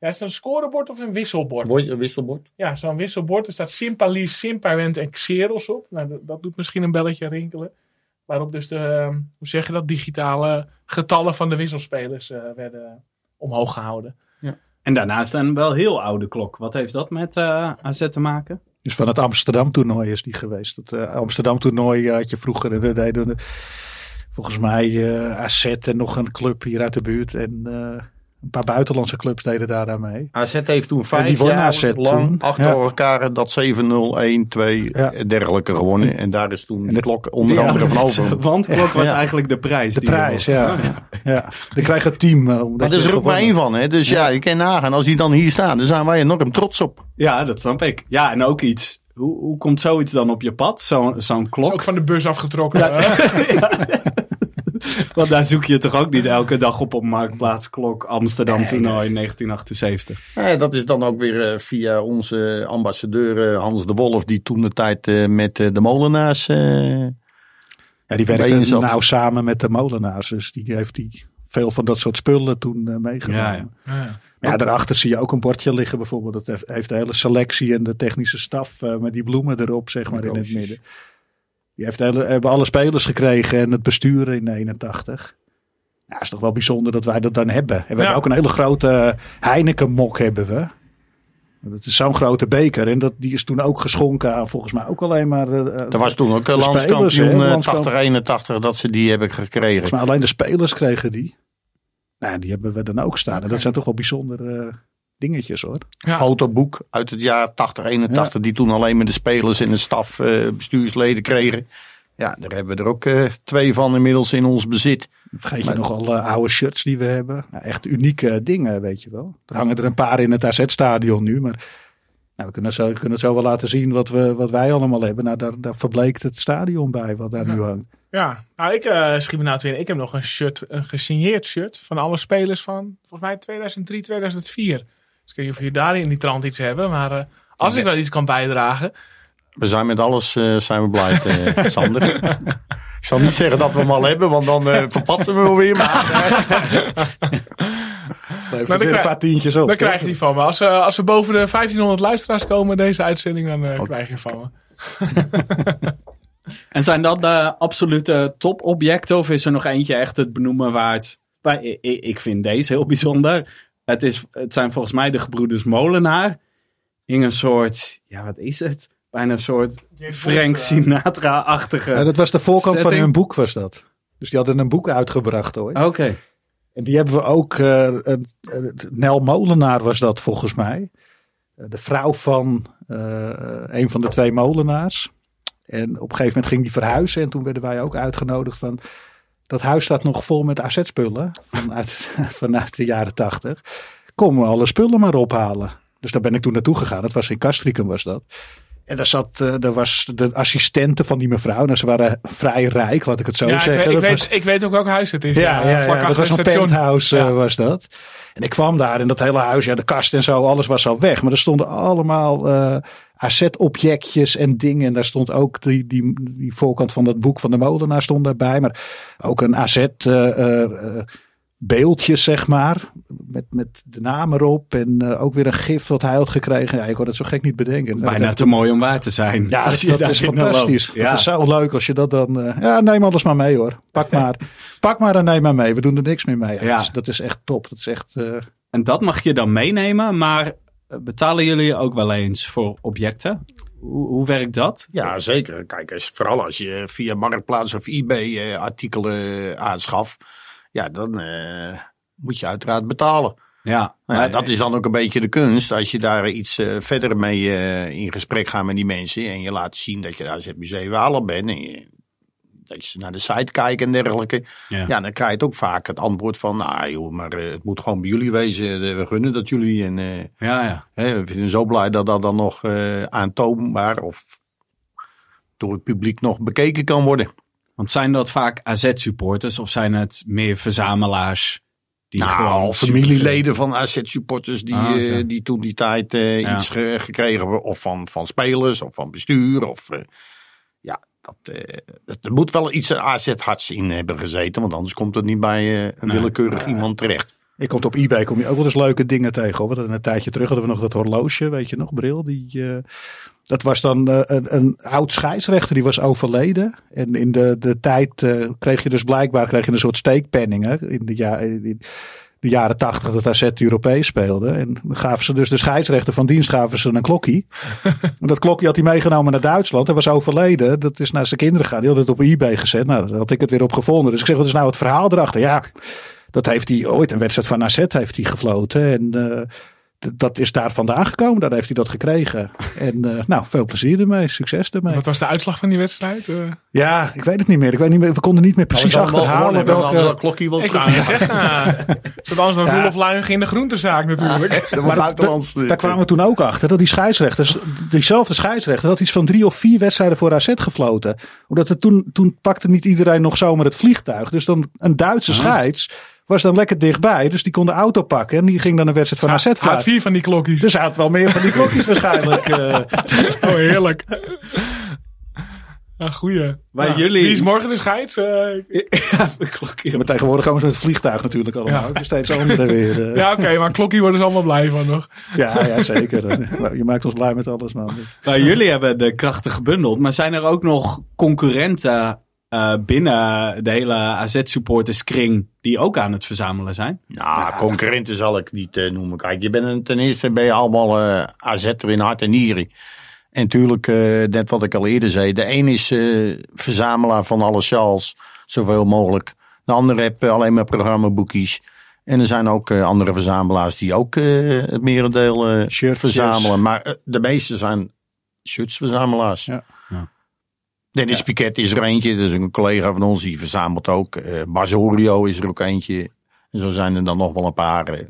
is het een scorebord of een wisselbord? Een wisselbord. Ja, zo'n wisselbord. Er staat Sympalis, Sympawent en Xeros op. Nou, dat, dat doet misschien een belletje rinkelen. Waarop dus de, eh, hoe zeg je dat, digitale getallen van de wisselspelers werden omhoog gehouden. En daarnaast een wel heel oude klok. Wat heeft dat met eh AZ te maken? Dus van het Amsterdam toernooi is die geweest. Het eh, Amsterdam toernooi eh, had je vroeger. eh, de- volgens mij eh AZ en nog een club hier uit de buurt. En een paar buitenlandse clubs deden daar aan mee. AZ heeft toen vijf jaar AZ lang toen. achter Ja. elkaar dat 7-0, 1, 2 Ja. en dergelijke gewonnen. En daar is toen de- klok onder andere van over. Wandklok was Ja. eigenlijk de prijs. De die prijs, ja. ja. Dan krijgt het team. eh, dat is er ook maar één van. Hè? Dus ja. je kan nagaan. Als die dan hier staan, dan zijn wij enorm trots op. Ja, dat snap ik. Ja, en ook iets. Hoe, hoe komt zoiets dan op je pad? Zo- Zo'n Is klok? ook van de bus afgetrokken. hè? Want daar zoek je toch ook niet elke dag op op Marktplaats Klok Amsterdam toernooi 1978. Ja, dat is dan ook weer eh, via onze ambassadeur eh, Hans de Wolf. Die toen de tijd eh, met de molenaars... eh, Ja, die werkte zat. nou samen met de molenaars. Dus die heeft die veel van dat soort spullen toen meegenomen. Ja, ja. Ja. Ja, daarachter zie je ook een bordje liggen bijvoorbeeld. Dat heeft- de hele selectie en de technische staf met die bloemen erop, zeg maar, in het midden. Die heeft hele, hebben alle spelers gekregen en het bestuur in 81. Ja, is toch wel bijzonder dat wij dat dan hebben. En we Ja. hebben ook een hele grote Heineken mok hebben we. Dat is zo'n grote beker. En dat, die is toen ook geschonken aan volgens mij ook alleen maar... eh, eh, er was toen ook een de spelers, landskampioen eh, landskampioen. 80, 81 dat ze die hebben gekregen. Volgens mij alleen de spelers kregen die. Nou, die hebben we dan ook staan. En dat zijn toch wel bijzondere eh, dingetjes hoor. Ja. fotoboek uit het jaar 80, 81, die toen alleen maar de spelers en de staf eh, bestuursleden kregen. Ja, daar hebben we er ook eh, twee van inmiddels in ons bezit. Vergeet Maar- je nog al eh, oude shirts die we hebben. Nou, echt unieke dingen, weet je wel. Er hangen er een paar in het AZ-stadion nu. Maar nou, we kunnen, zo, we kunnen het zo wel laten zien wat, we, wat wij allemaal hebben. Nou, daar, daar verbleekt het stadion bij wat daar Ja. nu hangt. Ja, nou, ik uh, schiet me nou winnen. Ik heb nog een shirt, een gesigneerd shirt van alle spelers van volgens mij 2003, 2004. Dus ik weet niet of jullie daar in die trant iets hebben, maar eh, als ik daar iets kan bijdragen. We zijn met alles eh, zijn we blij, eh, Sander. Ik zal niet zeggen dat we hem al hebben, want dan eh verpatsen we hem weer. Maar, Levert dan weer een krijg- paar tientjes op. Dan krijg je die van me. Als, als we boven de 1500 luisteraars komen deze uitzending, dan eh, krijg je van me. En zijn dat de absolute topobjecten of is er nog eentje echt het benoemen waard? Maar ik, ik ik vind deze heel bijzonder. Het, is, het zijn volgens mij de gebroeders Molenaar. In een soort, ja wat is het? Bijna een soort Frank Sinatra-achtige... Ja, dat was de voorkant van hun boek was dat. Dus die hadden een boek uitgebracht hoor. Oké. En die hebben we ook, eh, eh, eh, Nel Molenaar was dat volgens mij. Eh, de vrouw van eh, een van de twee molenaars. En op een gegeven moment ging die verhuizen. En toen werden wij ook uitgenodigd van... Dat huis staat nog vol met AZ-spullen vanuit, vanuit de jaren tachtig. Kom alle spullen maar ophalen. Dus daar ben ik toen naartoe gegaan. Dat was in Castricum was dat. En daar zat, uh, daar was de assistente van die mevrouw. Nou, ze waren vrij rijk, laat ik het zo ja, zeggen. Ik, weet, dat ik, was, weet, ik weet ook welk huis het is. ja, ja, dat was een penthouse Ja. uh, was dat. En ik kwam daar en dat hele huis, ja, de kast en zo, alles was al weg. Maar er stonden allemaal uh, AZ-objectjes en dingen. En daar stond ook die, die, die voorkant van dat boek van de molenaar stond daarbij. Maar ook een AZ... Uh, uh, beeldjes, zeg maar. Met, met de naam erop. En uh, ook weer een gift wat hij had gekregen. Ja, ik kon het zo gek niet bedenken. Bijna te mooi om waar te zijn. Ja, dat, is fantastisch. Ja. Dat is zo leuk als je dat dan... Ja, neem alles maar mee hoor. Pak maar. Pak maar en neem maar mee. We doen er niks meer mee. Ja, Ja. Dat, is, dat is echt top. Dat is echt... En dat mag je dan meenemen, maar betalen jullie ook wel eens voor objecten? Hoe, hoe werkt dat? Ja, zeker. Kijk, als, vooral als je via Marktplaats of eBay eh, artikelen aanschaft. Ja, dan eh, moet je uiteraard betalen. Ja, Nou ja, maar- dat is dan ook een beetje de kunst. Als je daar iets eh, verder mee eh, in gesprek gaat met die mensen. En je laat zien dat je daar het museum al bent. En je- dat je naar de site kijkt en dergelijke. Ja. Ja. dan krijg je ook vaak het antwoord van. Nou joh, maar eh, het moet gewoon bij jullie wezen. Eh, We gunnen dat jullie. En eh, ja, ja. hè, we vinden zo blij dat dat dan nog aantoonbaar. Of door het publiek nog bekeken kan worden. Want zijn dat vaak AZ-supporters of zijn het meer verzamelaars? Die nou, gewoon familieleden van AZ-supporters die, Ah, die toen die tijd Ja. iets ge- gekregen hebben. Of van, van spelers of van bestuur. Of, dat, eh, dat- er moet wel iets AZ-harts in hebben gezeten. Want anders komt het niet bij eh, een Nee. willekeurig iemand terecht. ik komt op eBay kom je ook wel eens leuke dingen tegen. Hoor. Een tijdje terug hadden we nog dat horloge, weet je nog, bril. Die, uh, dat was dan uh, een, een oud scheidsrechter, die was overleden. En in de, de tijd uh, kreeg je dus blijkbaar kreeg je een soort steekpenningen. In de, ja, in de jaren tachtig dat AZ Europees speelde. En gaven ze dus de scheidsrechter van dienst gaven ze een klokkie. en dat klokkie had hij meegenomen naar Duitsland. Hij was overleden. Dat is naar zijn kinderen gegaan. Die had het op eBay gezet. Nou, daar had ik het weer op gevonden. Dus ik zeg, wat is nou het verhaal erachter? Ja, dat heeft hij ooit, een wedstrijd van AZ heeft hij gefloten. En uh, dat is daar vandaan gekomen. Daar heeft hij dat gekregen. En uh, nou, veel plezier ermee. Succes ermee. Wat was de uitslag van die wedstrijd? Uh... Ja, ik weet het niet meer. Ik weet niet meer. We konden niet meer precies achterhalen welke... klokkie wel Ik zeggen. Zodat anders dan ja. Roelof ging de groentezaak natuurlijk. Ja, maar dat, daar kwamen we toen ook achter. Dat die scheidsrechters, diezelfde scheidsrechter, had iets van drie of vier wedstrijden voor AZ gefloten. Omdat het toen, toen pakte niet iedereen nog zomaar het vliegtuig. Dus dan een Duitse scheids was dan lekker dichtbij. Dus die kon de auto pakken. En die ging dan een wedstrijd van AZ Hij had vier van die klokjes. Dus hij had wel meer van die klokjes waarschijnlijk. Uh. Oh, heerlijk. Ja, goeie. Maar ja. jullie... Wie is morgen de scheids? Uh, ja, de klokje. Ja, maar tegenwoordig komen ze met het vliegtuig natuurlijk allemaal. Ja. Steeds andere weer. Uh. Ja, oké. Okay, maar klokkie worden ze allemaal blij van nog. Ja, ja zeker. Je maakt ons blij met alles, man. Nou, jullie hebben de krachten gebundeld. Maar zijn er ook nog concurrenten uh, binnen de hele AZ-supporterskring die ook aan het verzamelen zijn? Nou, ja. concurrenten zal ik niet uh, noemen. Kijk, je bent ten eerste ben je allemaal uh, AZ'er in hart en nieren. En natuurlijk, uh, net wat ik al eerder zei, de een is uh, verzamelaar van alle sjaals, zoveel mogelijk. De andere heeft uh, alleen maar programmaboekjes. En er zijn ook uh, andere verzamelaars die ook uh, het merendeel uh, verzamelen. Maar uh, de meeste zijn shirtsverzamelaars. Ja. Dennis ja. Piquet is er eentje, dat is een collega van ons, die verzamelt ook. Uh, Basorio is er ook eentje. En zo zijn er dan nog wel een paar, uh,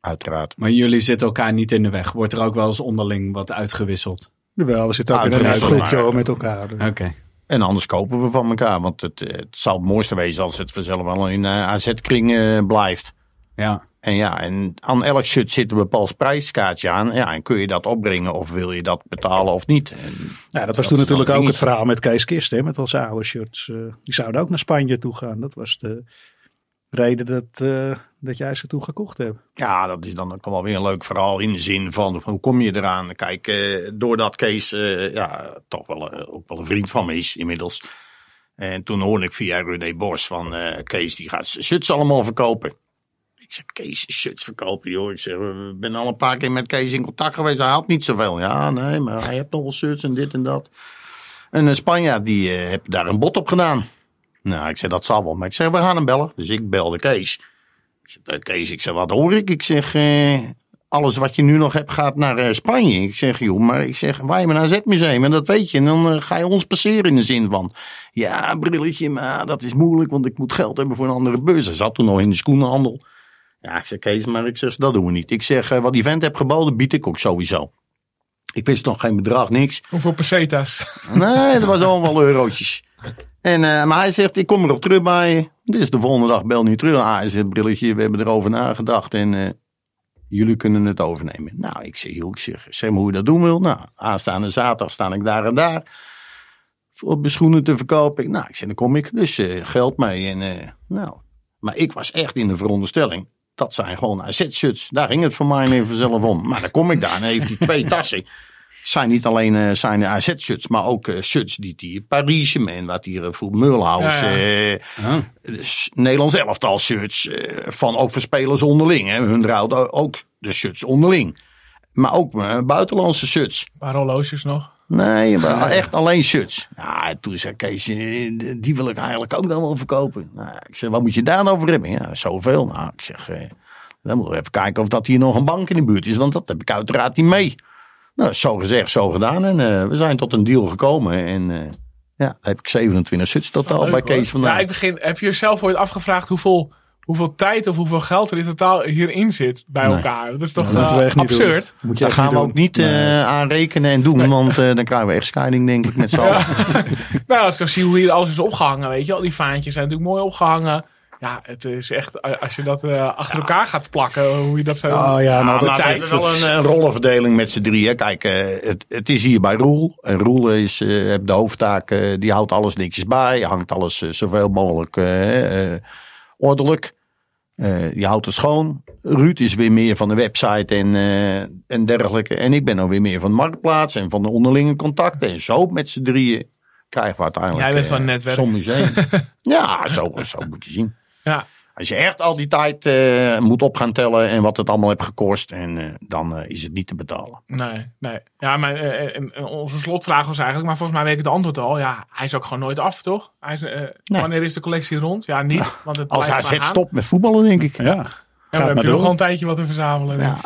uiteraard. Maar jullie zitten elkaar niet in de weg. Wordt er ook wel eens onderling wat uitgewisseld? Jawel, we zitten ook ah, in een groepje met elkaar. Oké. Okay. En anders kopen we van elkaar. Want het, het zou het mooiste wezen als het vanzelf wel in uh, AZ-kring uh, blijft. Ja. En ja, en aan elk shirt zit een bepaald prijskaartje aan. Ja, en kun je dat opbrengen of wil je dat betalen of niet? En ja, dat was dat toen natuurlijk ook het verhaal met Kees Kist, hè, met onze oude shirts. Uh, die zouden ook naar Spanje toe gaan. Dat was de reden dat, uh, dat jij ze toen gekocht hebt. Ja, dat is dan ook wel weer een leuk verhaal in de zin van, van hoe kom je eraan? Kijk, uh, doordat Kees ja, toch wel, ook wel een vriend van me is inmiddels. En toen hoorde ik via René Bos van Kees, die gaat shirts allemaal verkopen. Zeg, Kees, shirts verkopen, joh. Ik zeg, ik ben al een paar keer met Kees in contact geweest. Hij had niet zoveel. Ja, nee, maar hij heeft nog wel shirts en dit en dat. En een Spanjaard, die uh, heeft daar een bod op gedaan. Nou, ik zeg, dat zal wel. Maar ik zeg, we gaan hem bellen. Dus ik belde Kees. Ik zeg, Kees, ik zeg, wat hoor ik? Ik zeg, uh, alles wat je nu nog hebt gaat naar Spanje. Ik zeg, joh, maar ik zeg, wij hebben een AZ-museum en dat weet je. En dan ga je ons passeren in de zin van, ja, brilletje, maar dat is moeilijk, want ik moet geld hebben voor een andere beurs. Hij zat toen nog in de schoenenhandel. Ja, ik zeg Kees, maar ik zeg, dat doen we niet. Ik zeg, eh, wat die vent heeft geboden, bied ik ook sowieso. Ik wist nog geen bedrag, niks. Hoeveel pesetas? Nee, dat was allemaal eurotjes. En, eh, maar hij zegt, ik kom erop terug bij je. Dus de volgende dag bel niet terug. Ah, hij zegt, brilletje, we hebben erover nagedacht en eh, jullie kunnen het overnemen. Nou, ik zeg, joh, ik zeg, zeg maar hoe je dat doen wil. Nou, aanstaande zaterdag sta ik daar en daar. Voor mijn schoenen te verkopen. Nou, ik zeg, dan kom ik. Dus geld mee. En, nou. Maar ik was echt in de veronderstelling. Dat zijn gewoon AZ-shirts. Daar ging het voor mij even zelf om. Maar dan kom ik daar en heeft hij twee tassen. Zijn niet alleen eh, zijn AZ-shirts, maar ook eh, shirts die die Paris en wat hier eh, voor Mulhouse. Ja, eh, dus Nederlands elftal shirts. van ook voor spelers onderling. Hè. Hun rouwden ook de shirts onderling. Maar ook buitenlandse shirts. Een paar horloges nog. Nee, maar echt alleen shirts. Ja, toen zei Kees, eh, die wil ik eigenlijk ook dan wel verkopen. Nou, ik zeg, wat moet je daar nou voor hebben? Ja, zoveel. Nou, ik zeg, eh, dan moeten we even kijken of dat hier nog een bank in de buurt is. Want dat heb ik uiteraard niet mee. Nou, zo gezegd, zo gedaan. En eh, we zijn tot een deal gekomen. En eh, ja, heb ik 27 shirts totaal Leuk, bij hoor. Kees vandaan. Ja, ik begin, heb je jezelf ooit afgevraagd hoeveel, hoeveel tijd of hoeveel geld er in totaal hierin zit bij Nee. elkaar? Dat is toch dat moeten we eh, absurd? Moet je Daar gaan we doen. ook niet eh, Nee. aan rekenen en doen. Want eh, dan krijgen we echt scheiding, denk ik, met z'n allen. Nou, als ik dan zie hoe hier alles is opgehangen, weet je, al die vaantjes zijn natuurlijk mooi opgehangen. Ja, het is echt, als je dat eh, achter elkaar gaat plakken, hoe je dat zo... Oh ja, nou, Ja, dat, hebben wel een, een rollenverdeling met z'n drieën. Kijk, eh, het, het is hier bij Roel. En Roel is, eh, heeft de hoofdtaak, eh, die houdt alles netjes bij. Hangt alles eh, zoveel mogelijk eh, eh, ordelijk. Eh, die houdt het schoon. Ruud is weer meer van de website en, eh, en dergelijke. En ik ben dan weer meer van de marktplaats en van de onderlinge contacten. En zo met z'n drieën krijgen we uiteindelijk... Jij bent eh, van netwerk. Zo'n museum. ja, zo, zo moet je zien. Ja, Als je echt al die tijd eh, moet op gaan tellen en wat het allemaal heeft gekost, en, eh, dan eh, is het niet te betalen. nee, nee. Ja, maar eh, en- en onze slotvraag was eigenlijk, maar volgens mij weet ik het antwoord al. Ja, hij is ook gewoon nooit af, toch? Hij is, Nee. Wanneer is de collectie rond? Ja, niet. Want het Als hij zet stopt met voetballen, denk ik. ja. Ja, dan Gaat heb maar je nog wel een tijdje wat te verzamelen. Ja.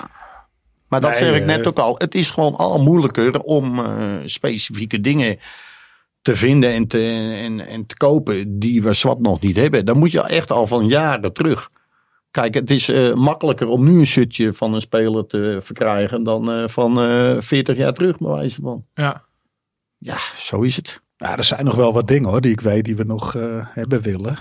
Maar dat Nee, zeg ik net ook al. Het is gewoon al moeilijker om eh, specifieke dingen te vinden en te, en, en te kopen die we zwart nog niet hebben. Dan moet je echt al van jaren terug. Kijk, het is eh, makkelijker om nu een shirtje van een speler te verkrijgen dan eh, van eh 40 jaar terug, bij wijze van. Ja. Ja, zo is het. Ja, er zijn nog wel wat dingen hoor, die ik weet die we nog hebben willen.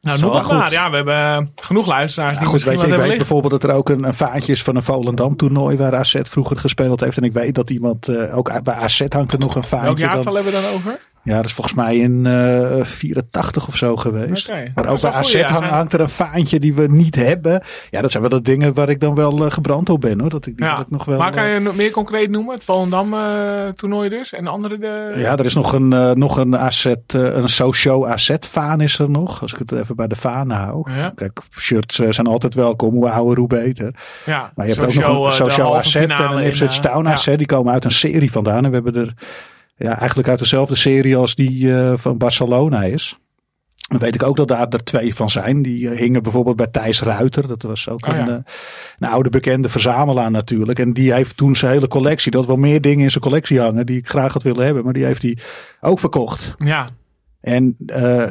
Nou, noem goed. maar. Ja, we hebben eh, genoeg luisteraars Ja, die goed, weet je, ik weet liggen. bijvoorbeeld dat er ook een, een vaantje is van een Volendam toernooi waar AZ vroeger gespeeld heeft. En ik weet dat iemand, eh, ook bij AZ hangt er nog een Welk vaantje. jaartal Dan, hebben we dan over? Ja, dat is volgens mij in eh 84 of zo geweest. Maar ook bij AZ hang- hangt er een vaantje die we niet hebben. Ja, dat zijn wel de dingen waar ik dan wel eh, gebrand op ben hoor. Dat ik die Ja. ik nog wel. maar kan eh, je nog meer concreet noemen? Het Volendam toernooi dus. En andere de... Ja, er is nog een, nog een AZ, een Socio AZ-vaan is er nog. Als ik het even bij de vanen hou. Ja. Kijk, shirts zijn altijd welkom. Hoe ouder, hoe beter. Ja, Maar je hebt ook nog een Socio AZ en een Ipswich Town. AZ. Die komen uit een serie vandaan. En we hebben er ja, eigenlijk uit dezelfde serie als die eh, van Barcelona is. Dan weet ik ook dat daar er twee van zijn. Die eh, hingen bijvoorbeeld bij Thijs Ruiter. Dat was ook Oh, een, ja. eh, een oude bekende verzamelaar natuurlijk. En die heeft toen zijn hele collectie. Dat wel meer dingen in zijn collectie hangen die ik graag had willen hebben. Maar die heeft hij ook verkocht. Ja, En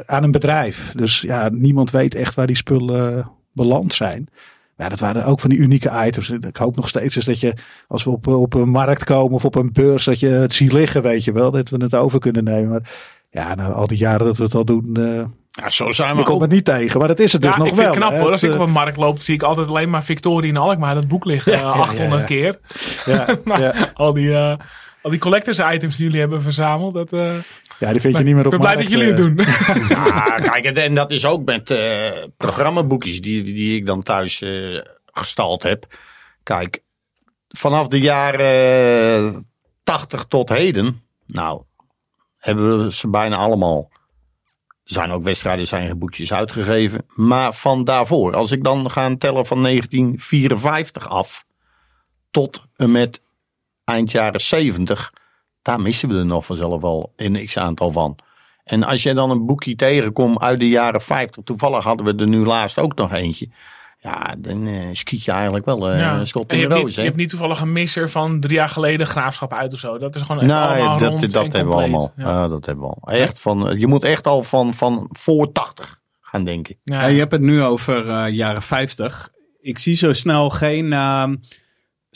aan een bedrijf. Dus ja, niemand weet echt waar die spullen beland zijn. Ja, dat waren ook van die unieke items. Ik hoop nog steeds eens dat je, als we op, op een markt komen of op een beurs, dat je het ziet liggen, weet je wel. Dat we het over kunnen nemen. Maar ja, nou, al die jaren dat we het al doen, eh Ja, zo zijn ik we kom ook. het niet tegen. Maar dat is het dus nog ik wel. vind het knap hè. hoor. Als ik op een markt loop, zie ik altijd alleen maar Victorie en Alkmaar dat boek liggen. eh, ja, 800 ja. keer. eh, ja. al die... eh, al die collectors items die jullie hebben verzameld, dat, eh, ja, die vind je niet meer ik op ben blij dat jullie het eh. doen. Ja, kijk, en- en dat is ook met eh programmaboekjes die, die ik dan thuis eh, gestald heb. Kijk, vanaf de jaren 80 tot heden, nou, hebben we ze bijna allemaal. Er zijn ook wedstrijden, zijn boekjes uitgegeven. Maar van daarvoor, als ik dan ga tellen van 1954 af tot en met eind jaren 70, daar missen we er nog vanzelf al een x aantal van. En als je dan een boekje tegenkomt uit de jaren 50, toevallig hadden we er nu laatst ook nog eentje. Ja, dan eh, schiet je eigenlijk wel eh, Ja. een schot in je, de hebt roos. niet, je hebt niet toevallig een misser van drie jaar geleden graafschap uit of zo. Dat is gewoon echt Nee, allemaal dat, rond dat en hebben we allemaal. Ja. Dat hebben we al. Echt van, je moet echt al van, van voor 80 gaan denken. Ja. Ja, je hebt het nu over eh, jaren 50. ik zie zo snel geen ehm,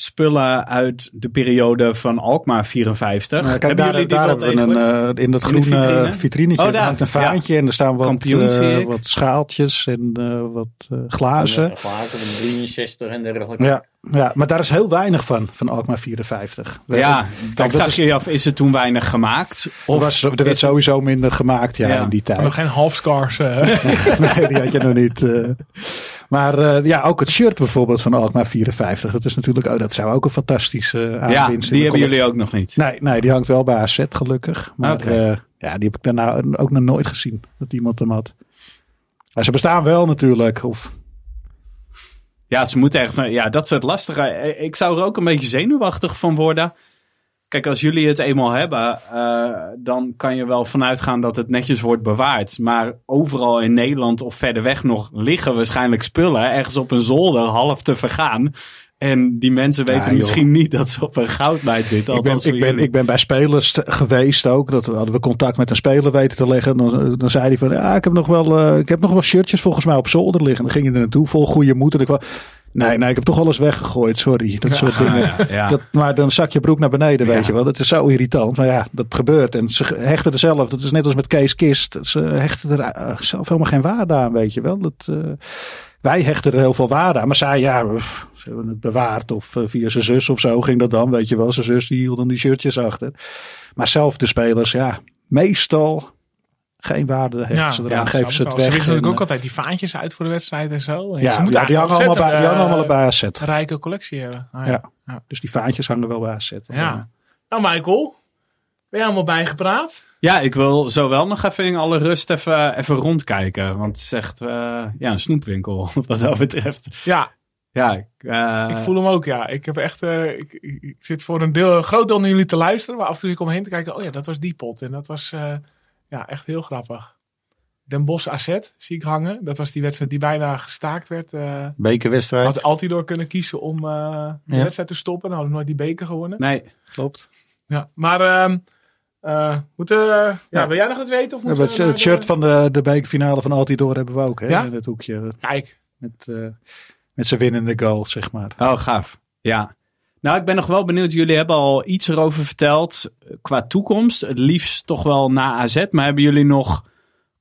spullen uit de periode van Alkmaar 54. Nou, kijk, hebben daar, jullie die daar wel hebben we een, eh, in dat groene vitrine? vitrinetje Oh, daar. hangt een vaantje en er staan wat, eh, wat schaaltjes en eh, wat glazen. Glazen van 63 en dergelijke. Ja, ja, maar daar is heel weinig van, van Alkmaar 54. Ja, dan dat vraag is- je je af, is er toen weinig gemaakt? Er, Of was, er werd sowieso minder gemaakt ja, Ja. in die tijd. Nog geen halfscars. nee, die had je nog niet. eh. Maar eh, ja, ook het shirt bijvoorbeeld van Alkmaar 54. Dat is natuurlijk, oh, dat zou ook een fantastische ja, aanwinst in die de hebben jullie ook nog niet. Nee, nee, die hangt wel bij AZ gelukkig. Maar eh, ja, die heb ik daarna ook nog nooit gezien. Dat iemand hem had. Maar ze bestaan wel natuurlijk. Of, Ja, ze moeten echt zijn. Ja, dat is het lastige. Eh, Ik zou er ook een beetje zenuwachtig van worden. Kijk, als jullie het eenmaal hebben, eh, dan kan je wel vanuit gaan dat het netjes wordt bewaard. Maar overal in Nederland of verder weg nog liggen waarschijnlijk spullen ergens op een zolder half te vergaan. En die mensen weten misschien niet dat ze op een goudmijn zitten. ik, ben, ik, ben, jullie. ik ben bij spelers geweest ook. Dat hadden we contact met een speler weten te leggen. Dan, dan zei hij van, ja, ik heb nog wel, eh, ik heb nog wel shirtjes volgens mij op zolder liggen. Dan ging je er naartoe, vol goede moed. En ik wou, nee, nee, ik heb toch alles weggegooid, sorry. Dat soort dingen. Ja, ja. Dat, maar dan zak je broek naar beneden, weet je wel. Dat is zo irritant. Maar ja, dat gebeurt. En ze hechten er zelf, dat is net als met Kees Kist. Ze hechten er eh, zelf helemaal geen waarde aan, weet je wel. Dat, eh, wij hechten er heel veel waarde aan. Maar zij, ja, ze hebben het bewaard. Of eh, via zijn zus of zo ging dat dan, weet je wel. Zijn zus die hield dan die shirtjes achter. Maar zelf de spelers, ja, meestal geen waarde hechten Ja, ze ja, eraan. geven ze het wel. weg. Ze wisten natuurlijk ook altijd die vaantjes uit voor de wedstrijd en zo. En eh, ja, ze ja, die hangen eigenlijk allemaal bij, die hangen allemaal eh, bij AZ. een rijke collectie hebben. Ah, Ja. ja. Dus die vaantjes hangen wel bij AZ. Ja. Nou, Michael, ben je allemaal bijgepraat? Ja, ik wil zo wel nog even in alle rust even, even rondkijken. Want het is echt eh, ja, een snoepwinkel wat dat betreft. Ja, Ja, ik, eh, ik voel hem ook, ja. Ik heb echt, eh, ik, zit voor een, deel, een groot deel naar jullie te luisteren, maar af en toe kom ik heen te kijken, oh ja, dat was die pot. En dat was, eh, ja, echt heel grappig. Den Bosch AZ zie ik hangen. Dat was die wedstrijd die bijna gestaakt werd. eh Bekerwedstrijd. had Altidoor kunnen kiezen om eh de Ja. wedstrijd te stoppen. Nou, hadden we nooit die beker gewonnen. nee, Klopt. Ja, maar ehm eh, moeten, ja, Ja. wil jij nog het weten? Of Ja, moeten het, het shirt de- van de, de bekerfinale van Altidoor hebben we ook. Hè? Ja? In het hoekje Kijk, met, eh, met zijn winnende goal, zeg maar. Oh, gaaf. Ja. Nou, ik ben nog wel benieuwd. Jullie hebben al iets erover verteld eh, qua toekomst. Het liefst toch wel na AZ. Maar hebben jullie nog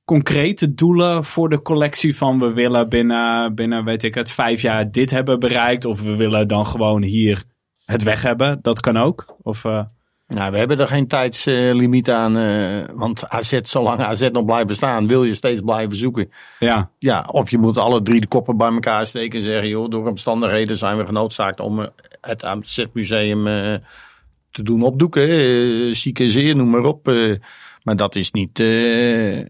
concrete doelen voor de collectie van we willen binnen, binnen weet ik het, vijf jaar dit hebben bereikt? Of we willen dan gewoon hier het weg hebben? Dat kan ook. Of, eh, Nou, we hebben er geen tijdslimiet aan. eh, want AZ, zolang AZ nog blijft bestaan, wil je steeds blijven zoeken. ja, Ja, of je moet alle drie de koppen bij elkaar steken en zeggen, joh, door omstandigheden zijn we genoodzaakt om eh, het AZ-museum eh, te doen opdoeken. Uh, zieke zeer, noem maar op. maar dat is niet de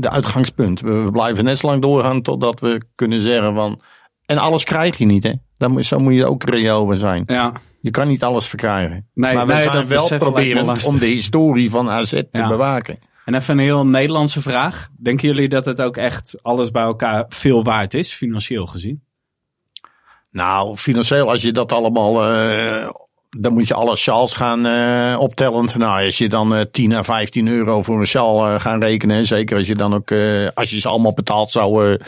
uitgangspunt. We, we blijven net zo lang doorgaan totdat we kunnen zeggen van... En alles krijg je niet, hè. Moet, zo moet je ook reëel over zijn. ja. Je kan niet alles verkrijgen. Nee, maar we nee, zijn wel proberen om de historie van AZ te Ja. bewaken. En even een heel Nederlandse vraag. Denken jullie dat het ook echt alles bij elkaar veel waard is, financieel gezien? Nou, financieel, als je dat allemaal. eh, dan moet je alle sjaals gaan eh optellen. Nou, als je dan eh 10 à 15 euro voor een sjaal eh, gaan rekenen. en Zeker als je dan ook. als je ze allemaal betaald zou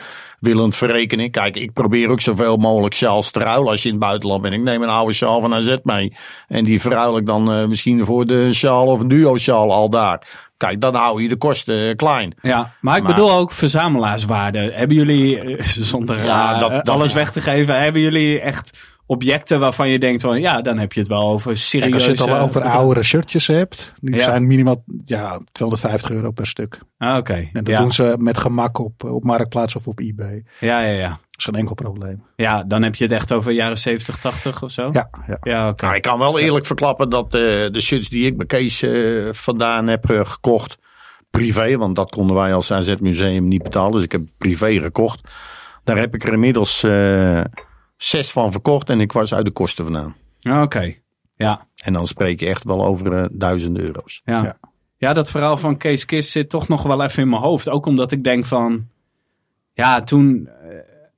willen verrekenen. Kijk, ik probeer ook zoveel mogelijk sjaals te ruilen als je in het buitenland bent. Ik neem een oude sjaal van AZ mee. En die verruil ik dan misschien voor de sjaal of een duo sjaal al daar. Kijk, dan hou je de kosten klein. Ja, maar ik Maar- bedoel ook verzamelaarswaarde. Hebben jullie, zonder Ja, dat- dat- alles weg te geven, hebben jullie echt objecten waarvan je denkt van ja, dan heb je het wel over Kijk, serieus. als je het al over oudere shirtjes hebt, die Ja. zijn minimaal ja, 250 euro per stuk. Ah, Oké, En dat ja. doen ze met gemak op, op Marktplaats of op eBay. ja, ja, ja. Dat is geen enkel probleem. Ja, dan heb je het echt over jaren 70, 80 of zo. Ja, ja. ja oké. Nou, ik kan wel eerlijk verklappen dat eh, de shirts die ik bij Kees eh, vandaan heb eh, gekocht, privé, want dat konden wij als AZ Museum niet betalen, dus ik heb privé gekocht. Daar heb ik er inmiddels eh, zes van verkocht en ik was uit de kosten vandaan. Ah, Oké, ja. En dan spreek je echt wel over eh, duizenden euro's. Ja. Ja. ja. dat verhaal van Kees Kist zit toch nog wel even in mijn hoofd. Ook omdat ik denk van... Ja, toen... eh,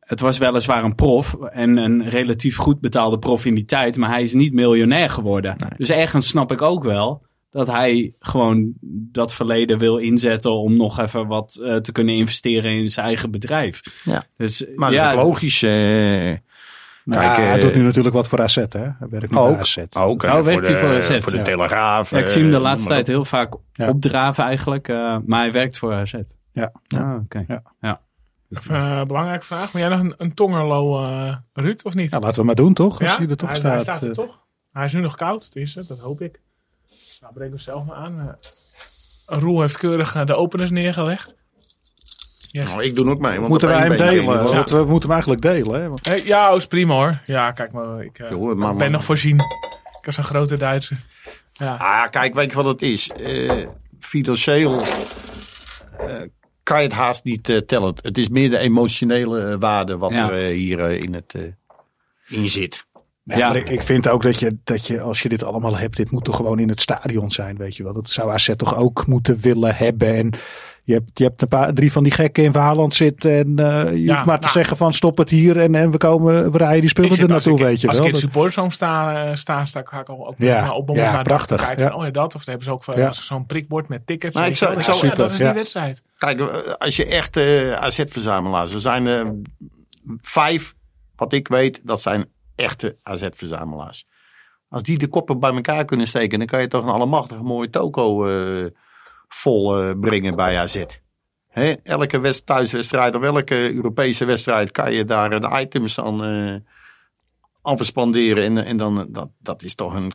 Het was weliswaar een prof en een relatief goed betaalde prof in die tijd. Maar hij is niet miljonair geworden. Dus ergens snap ik ook wel dat hij gewoon dat verleden wil inzetten... om nog even wat eh, te kunnen investeren in zijn eigen bedrijf. Ja. Dus Maar dat ja, is logisch. eh, Nou, Kijk, hij eh, doet nu natuurlijk wat voor AZ, hè? Hij werkt Ook, AZ. ook Oh, eh, werkt hij voor AZ? Voor de Ja. Telegraaf. Ja, ik zie hem de eh, laatste tijd heel vaak Ja. opdraven eigenlijk. eh, maar hij werkt voor AZ. Ja. Ah, oké. Ja. Ja. Even, eh, belangrijke vraag. Maar jij nog een, een tongerlo, eh Ruud, of niet? Ja, laten we maar doen, toch? Als Ja, hij er toch hij, staat. hij staat er eh. toch. Hij is nu nog koud, tenminste, dat hoop ik. Nou, breng hem zelf maar aan. Eh, Roel heeft keurig eh, de openers neergelegd. Yes. Nou, ik doe ook mee. Want Moeten wij hem delen? we moeten hem eigenlijk delen, hè? Want- Hey, ja, oh, is prima hoor. Ja, kijk maar, ik eh, ben nog voorzien. Ik was een grote Duitser. Ja. Ah, kijk, weet je wat het is? Eh, financieel eh, kan je het haast niet tellen. Het is meer de emotionele waarde wat Ja. er eh, hier in, het, eh, in zit. Ja, Ja. maar ik, ik vind ook dat je, dat je, als je dit allemaal hebt, dit moet toch gewoon in het stadion zijn, weet je wel. Dat zou AZ toch ook moeten willen hebben. En je hebt, je hebt een paar, drie van die gekken in Vaarland zitten. En eh, je Ja, hoeft maar te nou. zeggen van stop het hier en, en we, komen, we rijden die spullen er als naartoe, ik- weet je Als wel. ik in het Dat- supportersroom sta, eh, sta, sta, ga ik al ook Ja, op moment ja, naar prachtig, kijken ja. van, oh ja, dat. Of dan hebben ze ook als zo'n prikbord met tickets. Nou, ik zou- ik Ja, zou- dat is ja. die wedstrijd. Kijk, eh, als je echt eh, AZ-verzamelaars, er zijn vijf, wat ik weet, dat zijn echte AZ-verzamelaars. Als die de koppen bij elkaar kunnen steken, dan kan je toch een allemachtig mooie toko eh, vol eh, brengen bij AZ. Hè? Elke west, thuiswedstrijd of elke Europese wedstrijd kan je daar de items aan, eh aan verspanderen. En, en dan, dat, dat is toch een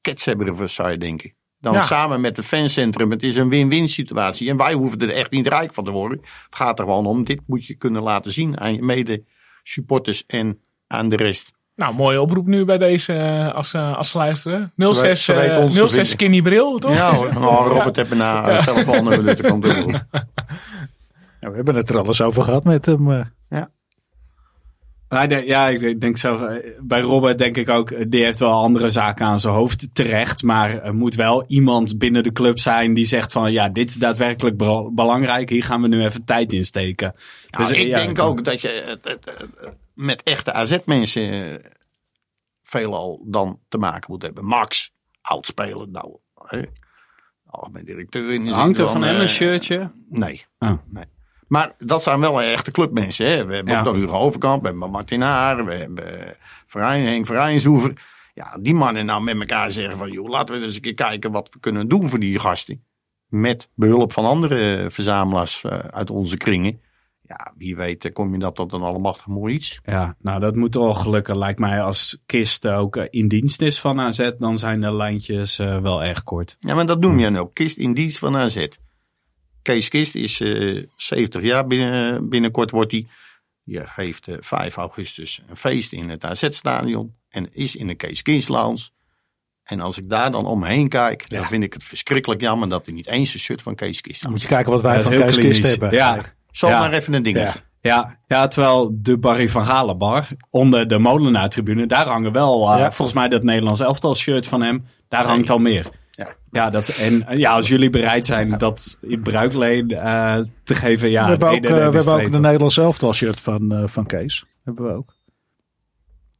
ketshebber, zou je denken. Dan Ja. samen met het fancentrum. Het is een win-win situatie. En wij hoeven er echt niet rijk van te worden. Het gaat er gewoon om. Dit moet je kunnen laten zien aan je mede supporters en aan de rest. Nou, mooie oproep nu bij deze, eh, als, eh, als ze luisteren. 06, ze weten eh, ons te 06 vinden. skinny bril, toch? Ja hoor. Nou, Robert heeft een uh, telefoonnummer. Dus dat komt wel. Ja, we hebben het er alles over gehad met hem. eh. De- ja, ik denk zo. eh, Bij Robert denk ik ook, eh, die heeft wel andere zaken aan zijn hoofd terecht. Maar er moet wel iemand binnen de club zijn die zegt van ja, dit is daadwerkelijk bel- belangrijk. Hier gaan we nu even tijd in steken. Nou, Dus, eh, ik ja, denk ook dat je met echte AZ-mensen eh, veelal dan te maken moet hebben. Max, oudspeler, nou, hè, algemeen directeur. In de zin Hangt er van hem eh, een shirtje? Nee. Oh. nee. Maar dat zijn wel echte clubmensen. Hè? We hebben Ja. ook nog Hugo Overkamp, we hebben Martin Haar, we hebben Verijn, Henk. Ja, die mannen nou met elkaar zeggen van... joh, laten we eens een keer kijken wat we kunnen doen voor die gasten. Met behulp van andere verzamelaars eh, uit onze kringen. Ja, wie weet eh, kom je dat tot een allemachtig mooi iets. Ja, nou dat moet wel gelukken. Lijkt mij als Kist ook eh, in dienst is van AZ, dan zijn de lijntjes eh, wel erg kort. Ja, maar dat noem je nou. Kist in dienst van AZ. Kees Kist is eh 70 jaar binnen, binnenkort wordt hij. Je geeft eh, 5 augustus een feest in het AZ-stadion. En is in de Kees Kist Lounge. En als ik daar dan omheen kijk, dan vind ik het verschrikkelijk jammer dat hij niet eens een shirt van Kees Kist Dan heeft. moet je kijken wat wij is van Kees Kist hebben. Ja, Zal Ja. maar even een dingetje. Ja. ja, ja, terwijl de Barry van Galenbar onder de Molenaar-tribune, daar hangen wel eh, Ja. volgens mij dat Nederlands elftal shirt van hem. Daar Nee. hangt al meer. Ja. Ja, dat, en ja, als jullie bereid zijn dat in bruikleen eh, te geven, ja. we hebben ook, eh, we dat is hebben ook de. Nederlands elftal shirt van, eh, van Kees. Hebben we ook.